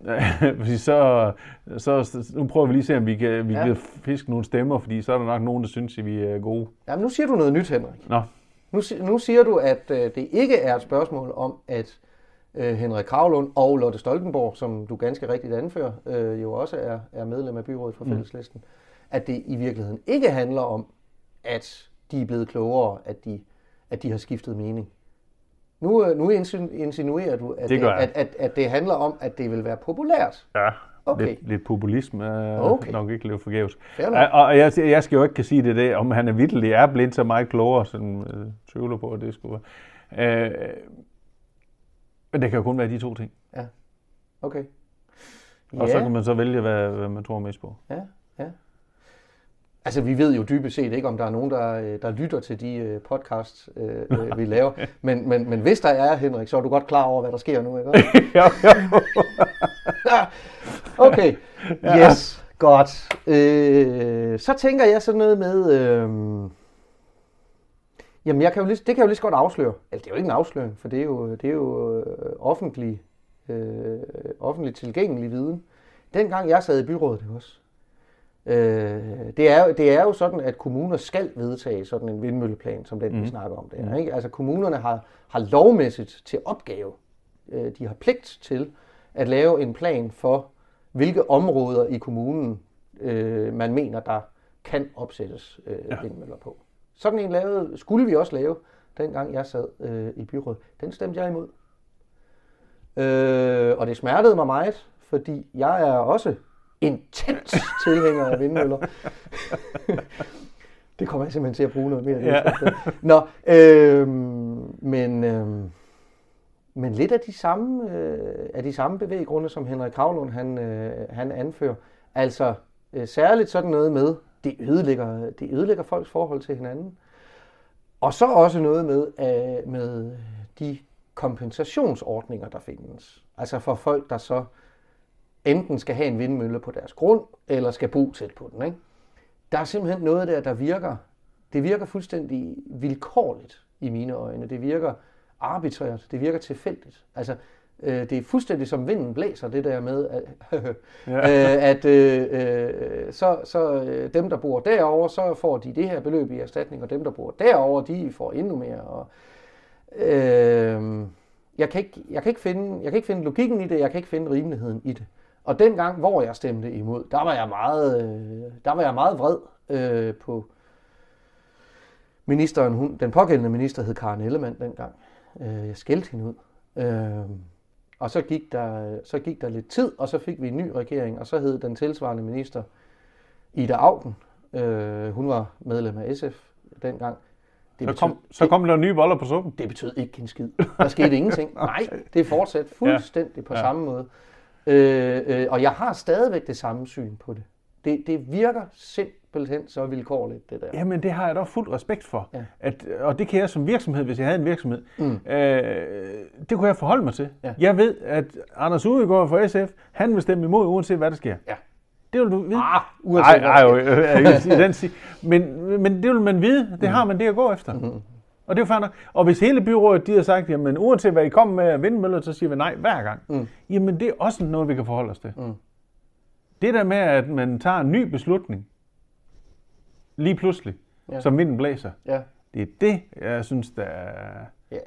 fordi så, så, nu prøver vi lige at se, om vi kan, vi Ja. kan fiske nogle stemmer, fordi så er der nok nogen, der synes, at vi er gode. Jamen, nu siger du noget nyt, Henrik. Nå, Nu, nu siger du, at øh, det ikke er et spørgsmål om, at øh, Henrik Kravlund og Lotte Stoltenborg, som du ganske rigtigt anfører, øh, jo også er, er medlem af byrådet for fælleslisten, at det i virkeligheden ikke handler om, at de er blevet klogere, at de, at de har skiftet mening. Nu, øh, nu insinu- insinuerer du, at Det jeg. at, at, at det handler om, at det vil være populært. ja. Okay. Lidt, lidt populisme er Okay. nok ikke lidt forgæves. Og jeg, jeg skal jo ikke kan sige det der, om han er vitterlig er blind så meget klogere, som øh, tvivler på, at det skulle være. Øh, men det kan jo kun være de to ting. Okay. Og så kan man så vælge, hvad, hvad man tror mest på. Ja, ja. Altså, vi ved jo dybest set ikke, om der er nogen, der, øh, der lytter til de øh, podcasts, øh, vi laver. Men, men, men hvis der er, Henrik, så er du godt klar over, hvad der sker nu, ikke? ja, ja. Okay, yes, godt. Øh, så tænker jeg sådan noget med... Øh, jamen, jeg kan jo lige, det kan jeg jo lige så godt afsløre. Altså, det er jo ikke en afsløring, for det er jo, det er jo øh, offentlig, øh, offentligt tilgængelig viden. Dengang jeg sad i byrådet også, Øh, det, er, jo- det er jo sådan, at kommuner skal vedtage sådan en vindmølleplan, som den, mm. vi snakker om der. Ikke? Altså kommunerne har, har lovmæssigt til opgave, øh, de har pligt til at lave en plan for, hvilke områder i kommunen øh, man mener, der kan opsættes øh, ja. vindmøller på. Sådan en lavede, skulle vi også lave, dengang jeg sad øh, i byrådet. Den stemte jeg imod. Øh, og det smertede mig meget, fordi jeg er også intens tilhænger af vindmøller. det kommer jeg simpelthen til at bruge noget mere. Ja. Nå, øh, men, øh, men lidt af de samme, øh, af de samme bevæggrunde, som Henrik Kravlund han, øh, han anfører. Altså øh, særligt sådan noget med, det ødelægger, det ødelægger folks forhold til hinanden. Og så også noget med, øh, med de kompensationsordninger, der findes. Altså for folk, der så enten skal have en vindmølle på deres grund, eller skal bo tæt på den. Ikke? Der er simpelthen noget der, der virker. Det virker fuldstændig vilkårligt i mine øjne. Det virker arbitrært. Det virker tilfældigt. Altså, øh, det er fuldstændig som vinden blæser, det der med, at, ja. øh, at øh, øh, så, så øh, dem, der bor derovre, så får de det her beløb i erstatning, og dem, der bor derovre, de får endnu mere. Og, øh, jeg, kan ikke, jeg, kan ikke finde, jeg kan ikke finde logikken i det, jeg kan ikke finde rimeligheden i det. Og den gang, hvor jeg stemte imod, der var jeg meget, øh, der var jeg meget vred øh, på ministeren. Hun, den pågældende minister hed Karen Ellemann dengang. Øh, jeg skældte hende ud. Øh, og så gik, der, så gik der lidt tid, og så fik vi en ny regering, og så hed den tilsvarende minister Ida Augen. Øh, hun var medlem af SF dengang. Det Så kom, så kom der nye boller på suppen. det betød ikke en skid. Der skete ingenting. Nej, det fortsatte fuldstændig på Ja. samme måde. Øh, øh, og jeg har stadigvæk det samme syn på det. Det, det virker simpelthen så vilkårligt, det der. Jamen, det har jeg da fuld respekt for. Ja. At, og det kan jeg som virksomhed, hvis jeg havde en virksomhed, mm. øh, det kunne jeg forholde mig til. Ja. Jeg ved, at Anders Udegaard fra SF, han vil stemme imod, uanset hvad der sker. Ja. Det vil du vide. Ah, uanset Ej, hvad ej, der jo, øh, øh, i den sige. Men, men det vil man vide. Det har man det at gå efter. Mm. Og det er jo fair nok. Og hvis hele byrådet de har sagt, jamen uanset hvad I kommer med af vindmøller, så siger vi nej hver gang. Mm. Jamen det er også noget, vi kan forholde os til. Mm. Det der med, at man tager en ny beslutning, lige pludselig, Ja. ja. som vinden blæser, Ja. det er det, jeg synes, der er, Ja.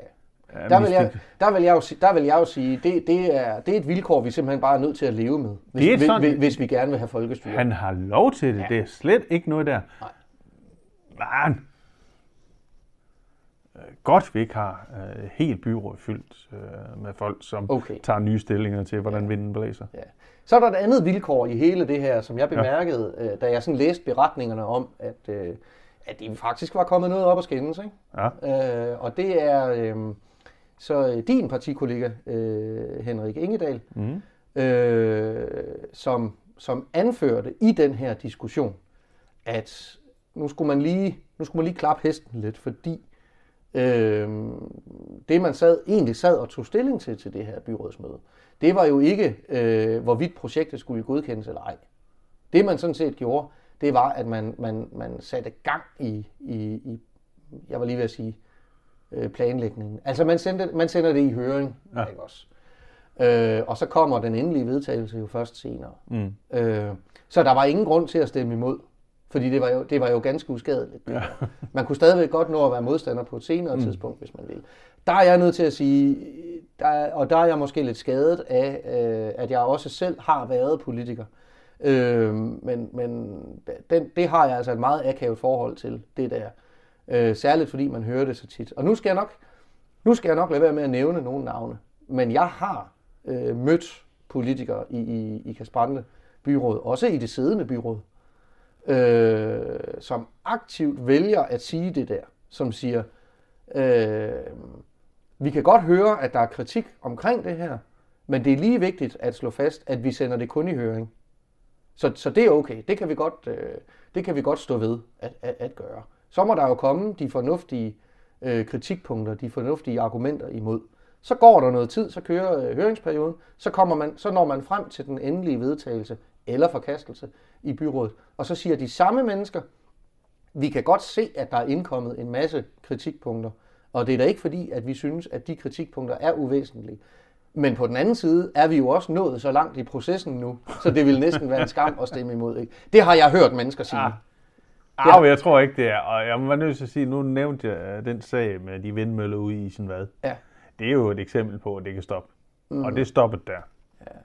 er Der vil, jeg, der, vil jeg jo, der vil jeg jo sige, det, det, er, det er et vilkår, vi simpelthen bare er nødt til at leve med, hvis, Det er sådan- hvis, hvis vi gerne vil have folkestyre. Han har lov til det. Ja. Ja. Det er slet ikke noget der. Nej. Men øh, godt, vi ikke har øh, helt byråd fyldt øh, med folk, som Okay. tager nye stillinger til, hvordan vinden blæser. Ja. Så er der et andet vilkår i hele det her, som jeg bemærkede, ja. da jeg sådan læste beretningerne om, at, øh, at de faktisk var kommet noget op at skændes. Ikke? Ja. Øh, og det er øh, så øh, din partikollega, øh, Henrik Ingedal, Mm. øh, som, som anførte i den her diskussion, at nu skulle man lige, nu skulle man lige klappe hesten lidt, fordi øh, det man sad, egentlig sad og tog stilling til til det her byrådsmøde, det var jo ikke, øh, hvorvidt projektet skulle godkendes eller ej. Det man sådan set gjorde, det var, at man, man, man satte gang i, i, i, jeg var lige ved at sige, øh, planlægningen. Altså man, sendte, man sender det i høring, ja. ikke også? Øh, og så kommer den endelige vedtagelse jo først senere. Mm. Øh, så der var ingen grund til at stemme imod, fordi det var jo, det var jo ganske uskadeligt. Ja. Man kunne stadigvæk godt nå at være modstander på et senere mm. tidspunkt, hvis man vil. Der er jeg nødt til at sige, der, og der er jeg måske lidt skadet af, øh, at jeg også selv har været politiker. Øh, men men den, det har jeg altså et meget akavet forhold til, det der. Øh, særligt fordi man hører det så tit. Og nu skal jeg nok, nu skal jeg nok lade være med at nævne nogle navne. Men jeg har øh, mødt politikere i, i, i Kasprande byråd, også i det siddende byråd, øh, som aktivt vælger at sige det der, som siger, øh, vi kan godt høre, at der er kritik omkring det her, men det er lige vigtigt at slå fast, at vi sender det kun i høring. Så, så det er okay. Det kan vi godt, øh, det kan vi godt stå ved at, at, at gøre. Så må der jo komme de fornuftige øh, kritikpunkter, de fornuftige argumenter imod. Så går der noget tid, så kører øh, høringsperioden, så, kommer man, så når man frem til den endelige vedtagelse eller forkastelse i byrådet. Og så siger de samme mennesker, vi kan godt se, at der er indkommet en masse kritikpunkter, og det er da ikke fordi, at vi synes, at de kritikpunkter er uvæsentlige. Men på den anden side er vi jo også nået så langt i processen nu, så det vil næsten være en skam at stemme imod. Ikke? Det har jeg hørt mennesker sige. Ah. Ja. Arh, jeg tror ikke, det er. Og jeg må nødt til at sige, nu nævnte jeg den sag med de vindmøller ude i sin hvad. Ja. Det er jo et eksempel på, at det kan stoppe. Mm. Og det stoppet der. Ja.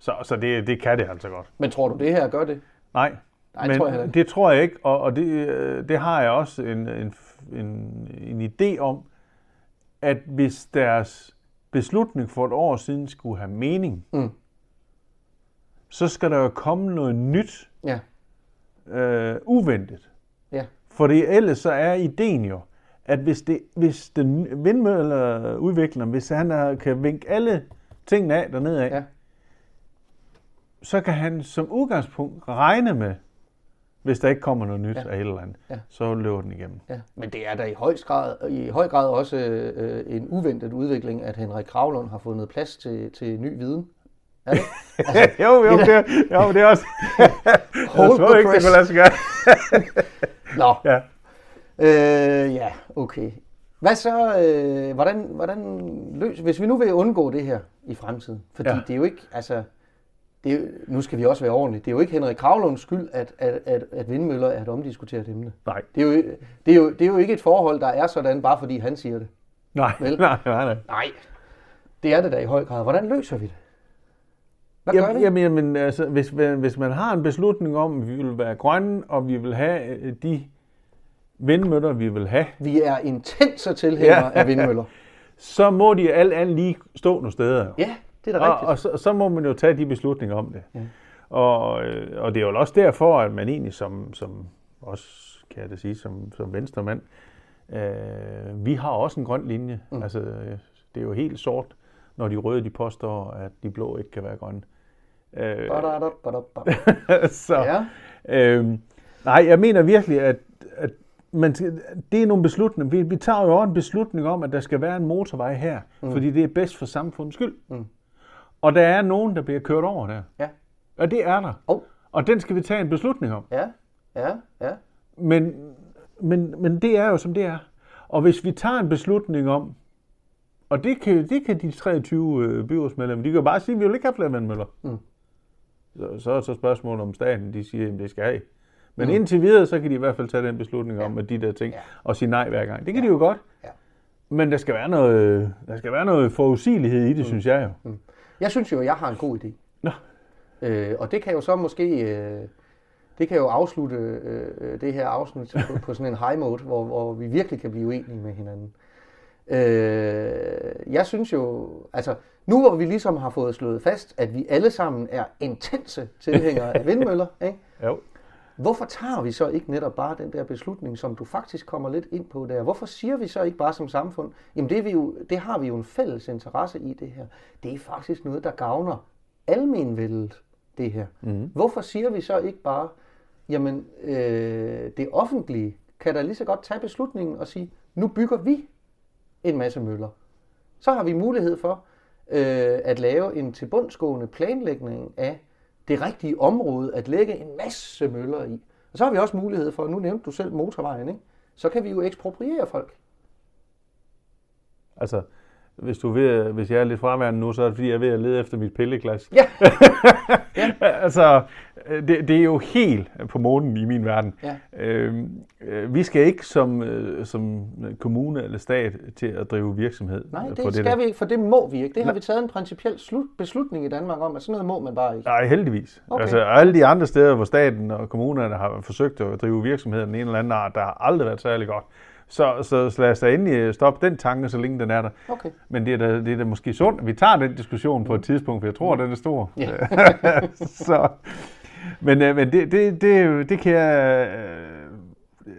Så, så det, det kan det altså godt. Men tror du, det her gør det? Nej, Nej men tror jeg det tror jeg ikke. Og, og det, øh, det har jeg også en, en, en, en idé om, at hvis deres beslutning for et år siden skulle have mening, mm. så skal der jo komme noget nyt, ja. øh, uventet. Ja. Fordi ellers så er ideen jo, at hvis, det, hvis den vindmøller hvis han er, kan vinke alle tingene af dernede af, ja. Så kan han som udgangspunkt regne med, hvis der ikke kommer noget nyt ja. af et eller andet, ja. så løber den igennem. Ja. Men det er da i høj grad, i høj grad også øh, en uventet udvikling, at Henrik Kravlund har fundet plads til, til ny viden. Er det? Altså, jo, jo, det er, jo, det er også... Hold jeg tror ikke, det kunne lade sig gøre. Nå. Ja. Øh, ja, okay. Hvad så, øh, hvordan, hvordan løs, hvis vi nu vil undgå det her i fremtiden, fordi ja. det er jo ikke, altså, det nu skal vi også være ordentlige, det er jo ikke Henrik Kravlunds skyld, at, at, at, at vindmøller er et omdiskuteret emne. Nej. Det er, jo, det, er jo, det er jo ikke et forhold, der er sådan, bare fordi han siger det. Nej, Vel? nej, nej, nej. Nej, det er det da i høj grad. Hvordan løser vi det? Hvad jamen, gør vi? Jamen, jamen altså, hvis, hvis man har en beslutning om, at vi vil være grønne, og vi vil have øh, de vindmøller, vi vil have. Vi er intense tilhængere ja. af vindmøller. så må de alt andet lige stå nogle steder. Ja, det er da rigtigt. Og, og så, så må man jo tage de beslutninger om det. Ja. Og, øh, og det er jo også derfor, at man egentlig som, som også kan jeg da sige, som, som venstremand, øh, vi har også en grøn linje. Mm. Altså, det er jo helt sort, når de røde de påstår, at de blå ikke kan være grønne. Øh, så, ja. øh, nej, jeg mener virkelig, at, at men det er nogle beslutninger. Vi, vi tager jo også en beslutning om, at der skal være en motorvej her, mm. fordi det er bedst for samfundets skyld. Mm. Og der er nogen, der bliver kørt over der. Ja. Og det er der. Oh. Og den skal vi tage en beslutning om. Ja, ja, ja. Men, men, men det er jo, som det er. Og hvis vi tager en beslutning om, og det kan, det kan de 23 øh, byrådsmedlemmer, de kan jo bare sige, at vi vil ikke have flere vandmøller. Mm. Så, så er så spørgsmålet om staten, de siger, at det skal have. Men mm. indtil videre, så kan de i hvert fald tage den beslutning ja. om, at de der ting, ja. og sige nej hver gang. Det kan ja. de jo godt. Ja. Men der skal være noget, der skal være noget forudsigelighed i det, mm. synes jeg jo. Mm. Jeg synes jo, at jeg har en god idé. Nå. Øh, og det kan jo så måske... Øh, det kan jo afslutte øh, det her afsnit på, på sådan en high mode, hvor, hvor vi virkelig kan blive uenige med hinanden. Øh, jeg synes jo, altså nu hvor vi ligesom har fået slået fast, at vi alle sammen er intense tilhængere af vindmøller, ikke? Jo. Hvorfor tager vi så ikke netop bare den der beslutning, som du faktisk kommer lidt ind på der? Hvorfor siger vi så ikke bare som samfund, jamen det, vi jo, det har vi jo en fælles interesse i det her. Det er faktisk noget, der gavner almenvældet, det her. Mm. Hvorfor siger vi så ikke bare, jamen øh, det offentlige kan da lige så godt tage beslutningen og sige, nu bygger vi en masse møller. Så har vi mulighed for øh, at lave en tilbundsgående planlægning af det rigtige område at lægge en masse møller i. Og så har vi også mulighed for, nu nævnte du selv motorvejen, ikke? så kan vi jo ekspropriere folk. Altså, hvis, du er ved, hvis jeg er lidt fraværende nu, så er det fordi, jeg er ved at lede efter mit pilleglas. Ja. altså, det, det er jo helt på månen i min verden. Ja. Øhm, øh, vi skal ikke som, øh, som kommune eller stat til at drive virksomhed Nej, det, det skal der. vi ikke, for det må vi ikke. Det har vi taget en principiel slut, beslutning i Danmark om, at sådan noget må man bare ikke. Nej, heldigvis. Okay. Altså, alle de andre steder, hvor staten og kommunerne har forsøgt at drive virksomhed af den ene eller anden art, der har aldrig været særlig godt. Så, så, så lad os da endelig stoppe den tanke, så længe den er der. Okay. Men det er, da, det er da måske sundt, at vi tager den diskussion på et tidspunkt, for jeg tror, den er stor. Ja. så, men øh, men det, det, det, det kan jeg... øh,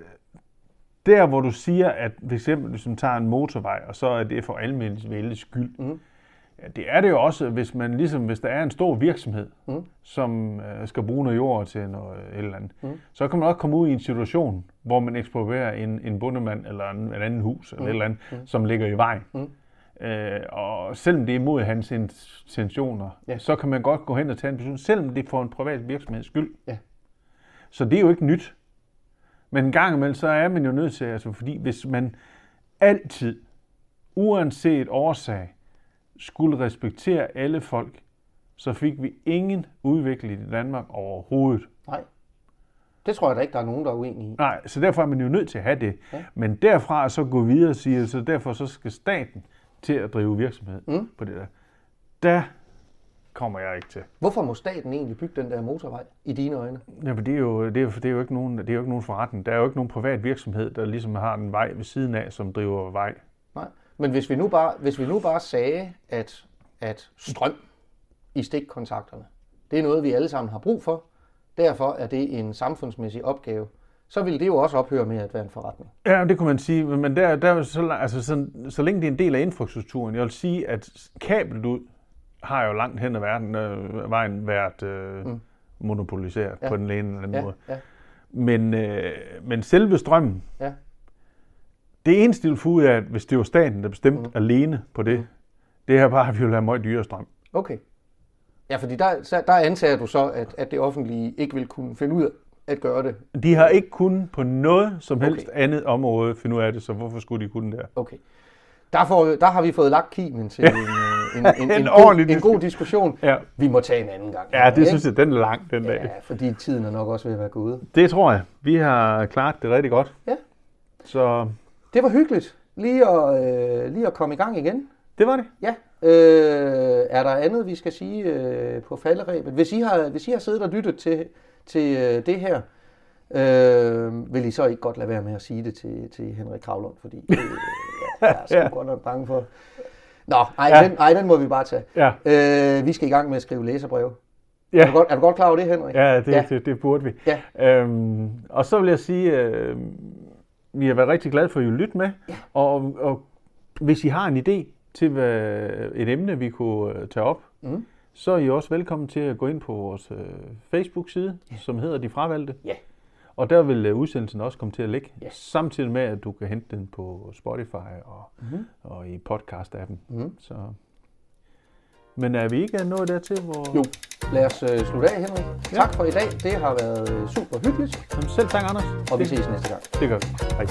Der, hvor du siger, at for eksempel, hvis man tager en motorvej, og så er det for almindelig skyld, Mhm. Ja, det er det jo også, hvis man ligesom, hvis der er en stor virksomhed, Mhm. som øh, skal bruge noget jord til noget et eller andet, Mhm. så kan man også komme ud i en situation, hvor man eksproprierer en, en bondemand eller en, en anden hus eller et eller andet, som ligger i vejen. Øh, og selvom det er imod hans intentioner, Ja. så kan man godt gå hen og tage en beslutning, selvom det er for en privat virksomheds skyld. Ja. Så det er jo ikke nyt. Men en gang imellem, så er man jo nødt til, altså fordi hvis man altid, uanset årsag, skulle respektere alle folk, så fik vi ingen udvikling i Danmark overhovedet. Nej. Det tror jeg da ikke, der er nogen, der er uenige i. Nej, så derfor er man jo nødt til at have det. Ja. Men derfra så gå videre og sige, så derfor så skal staten til at drive virksomhed Mm. på det der. Der kommer jeg ikke til. Hvorfor må staten egentlig bygge den der motorvej i dine øjne? Ja, for det er jo, det er, det er jo ikke nogen, det er jo ikke nogen forretning. Der er jo ikke nogen privat virksomhed, der ligesom har en vej ved siden af, som driver vej. Nej. Men hvis vi nu bare, hvis vi nu bare sagde, at, at strøm i stikkontakterne, det er noget, vi alle sammen har brug for, derfor er det en samfundsmæssig opgave, så vil det jo også ophøre med at være en forretning. Ja, det kunne man sige, men der, der er så, altså, så, så længe det er en del af infrastrukturen, jeg vil sige, at kablet ud har jo langt hen ad verden, øh, vejen været øh, mm. monopoliseret ja. på den ene eller anden Ja, måde. ja, Men, øh, men selve strømmen, ja. Det eneste, de vil få ud af, hvis det var staten, der bestemte mm. alene på det, det er bare, at vi vil have meget dyre strøm. Okay. Ja, fordi der, der antager du så, at, at det offentlige ikke vil kunne finde ud af at gøre det. De har ikke kun på noget som helst Okay. andet område finde ud af det, så hvorfor skulle de kunne der? Okay. Der, får, der har vi fået lagt kimen til en, øh, en, en, en, En god, ordentlig en god diskussion. Ja, Vi må tage en anden gang. ja det ikke? synes jeg, den er lang den dag. Ja, fordi tiden er nok også ved at være gået. Det tror jeg. Vi har klaret det rigtig godt. Ja. Så Det var hyggeligt lige at, øh, lige at komme i gang igen. det var det. Ja. Øh, er der andet, vi skal sige øh, på falderæbet? Hvis I har, hvis I har siddet og lyttet til, til øh, det her, øh, vil I så ikke godt lade være med at sige det til, til Henrik Kravlund, fordi øh, ja, jeg er sgu Ja. godt nok bange for. Nå, ej, Ja. den, ej, den må vi bare tage. Ja, Øh, vi skal i gang med at skrive læserbreve. Er, ja. du godt, er du godt klar over det, Henrik? ja, det, ja. Det, det burde vi. Ja. Øhm, og så vil jeg sige, øh, vi har været rigtig glade for, at I vil lytte med. Ja. Og, og hvis I har en idé til hvad, et emne, vi kunne øh, tage op, Mm. så er I også velkommen til at gå ind på vores øh, Facebook-side, ja. som hedder De Fravalgte. Ja. Og der vil øh, udsendelsen også komme til at ligge, Ja. samtidig med, at du kan hente den på Spotify og, Mhm. og i podcast-appen. Mhm. Så. Men er vi ikke nået dertil, hvor... Jo. Lad os øh, slutte af, Henrik. Tak for i dag. Det har været øh, super hyggeligt, Jamen, selv tak, Anders. og vi ses næste gang. Det gør vi. Hej.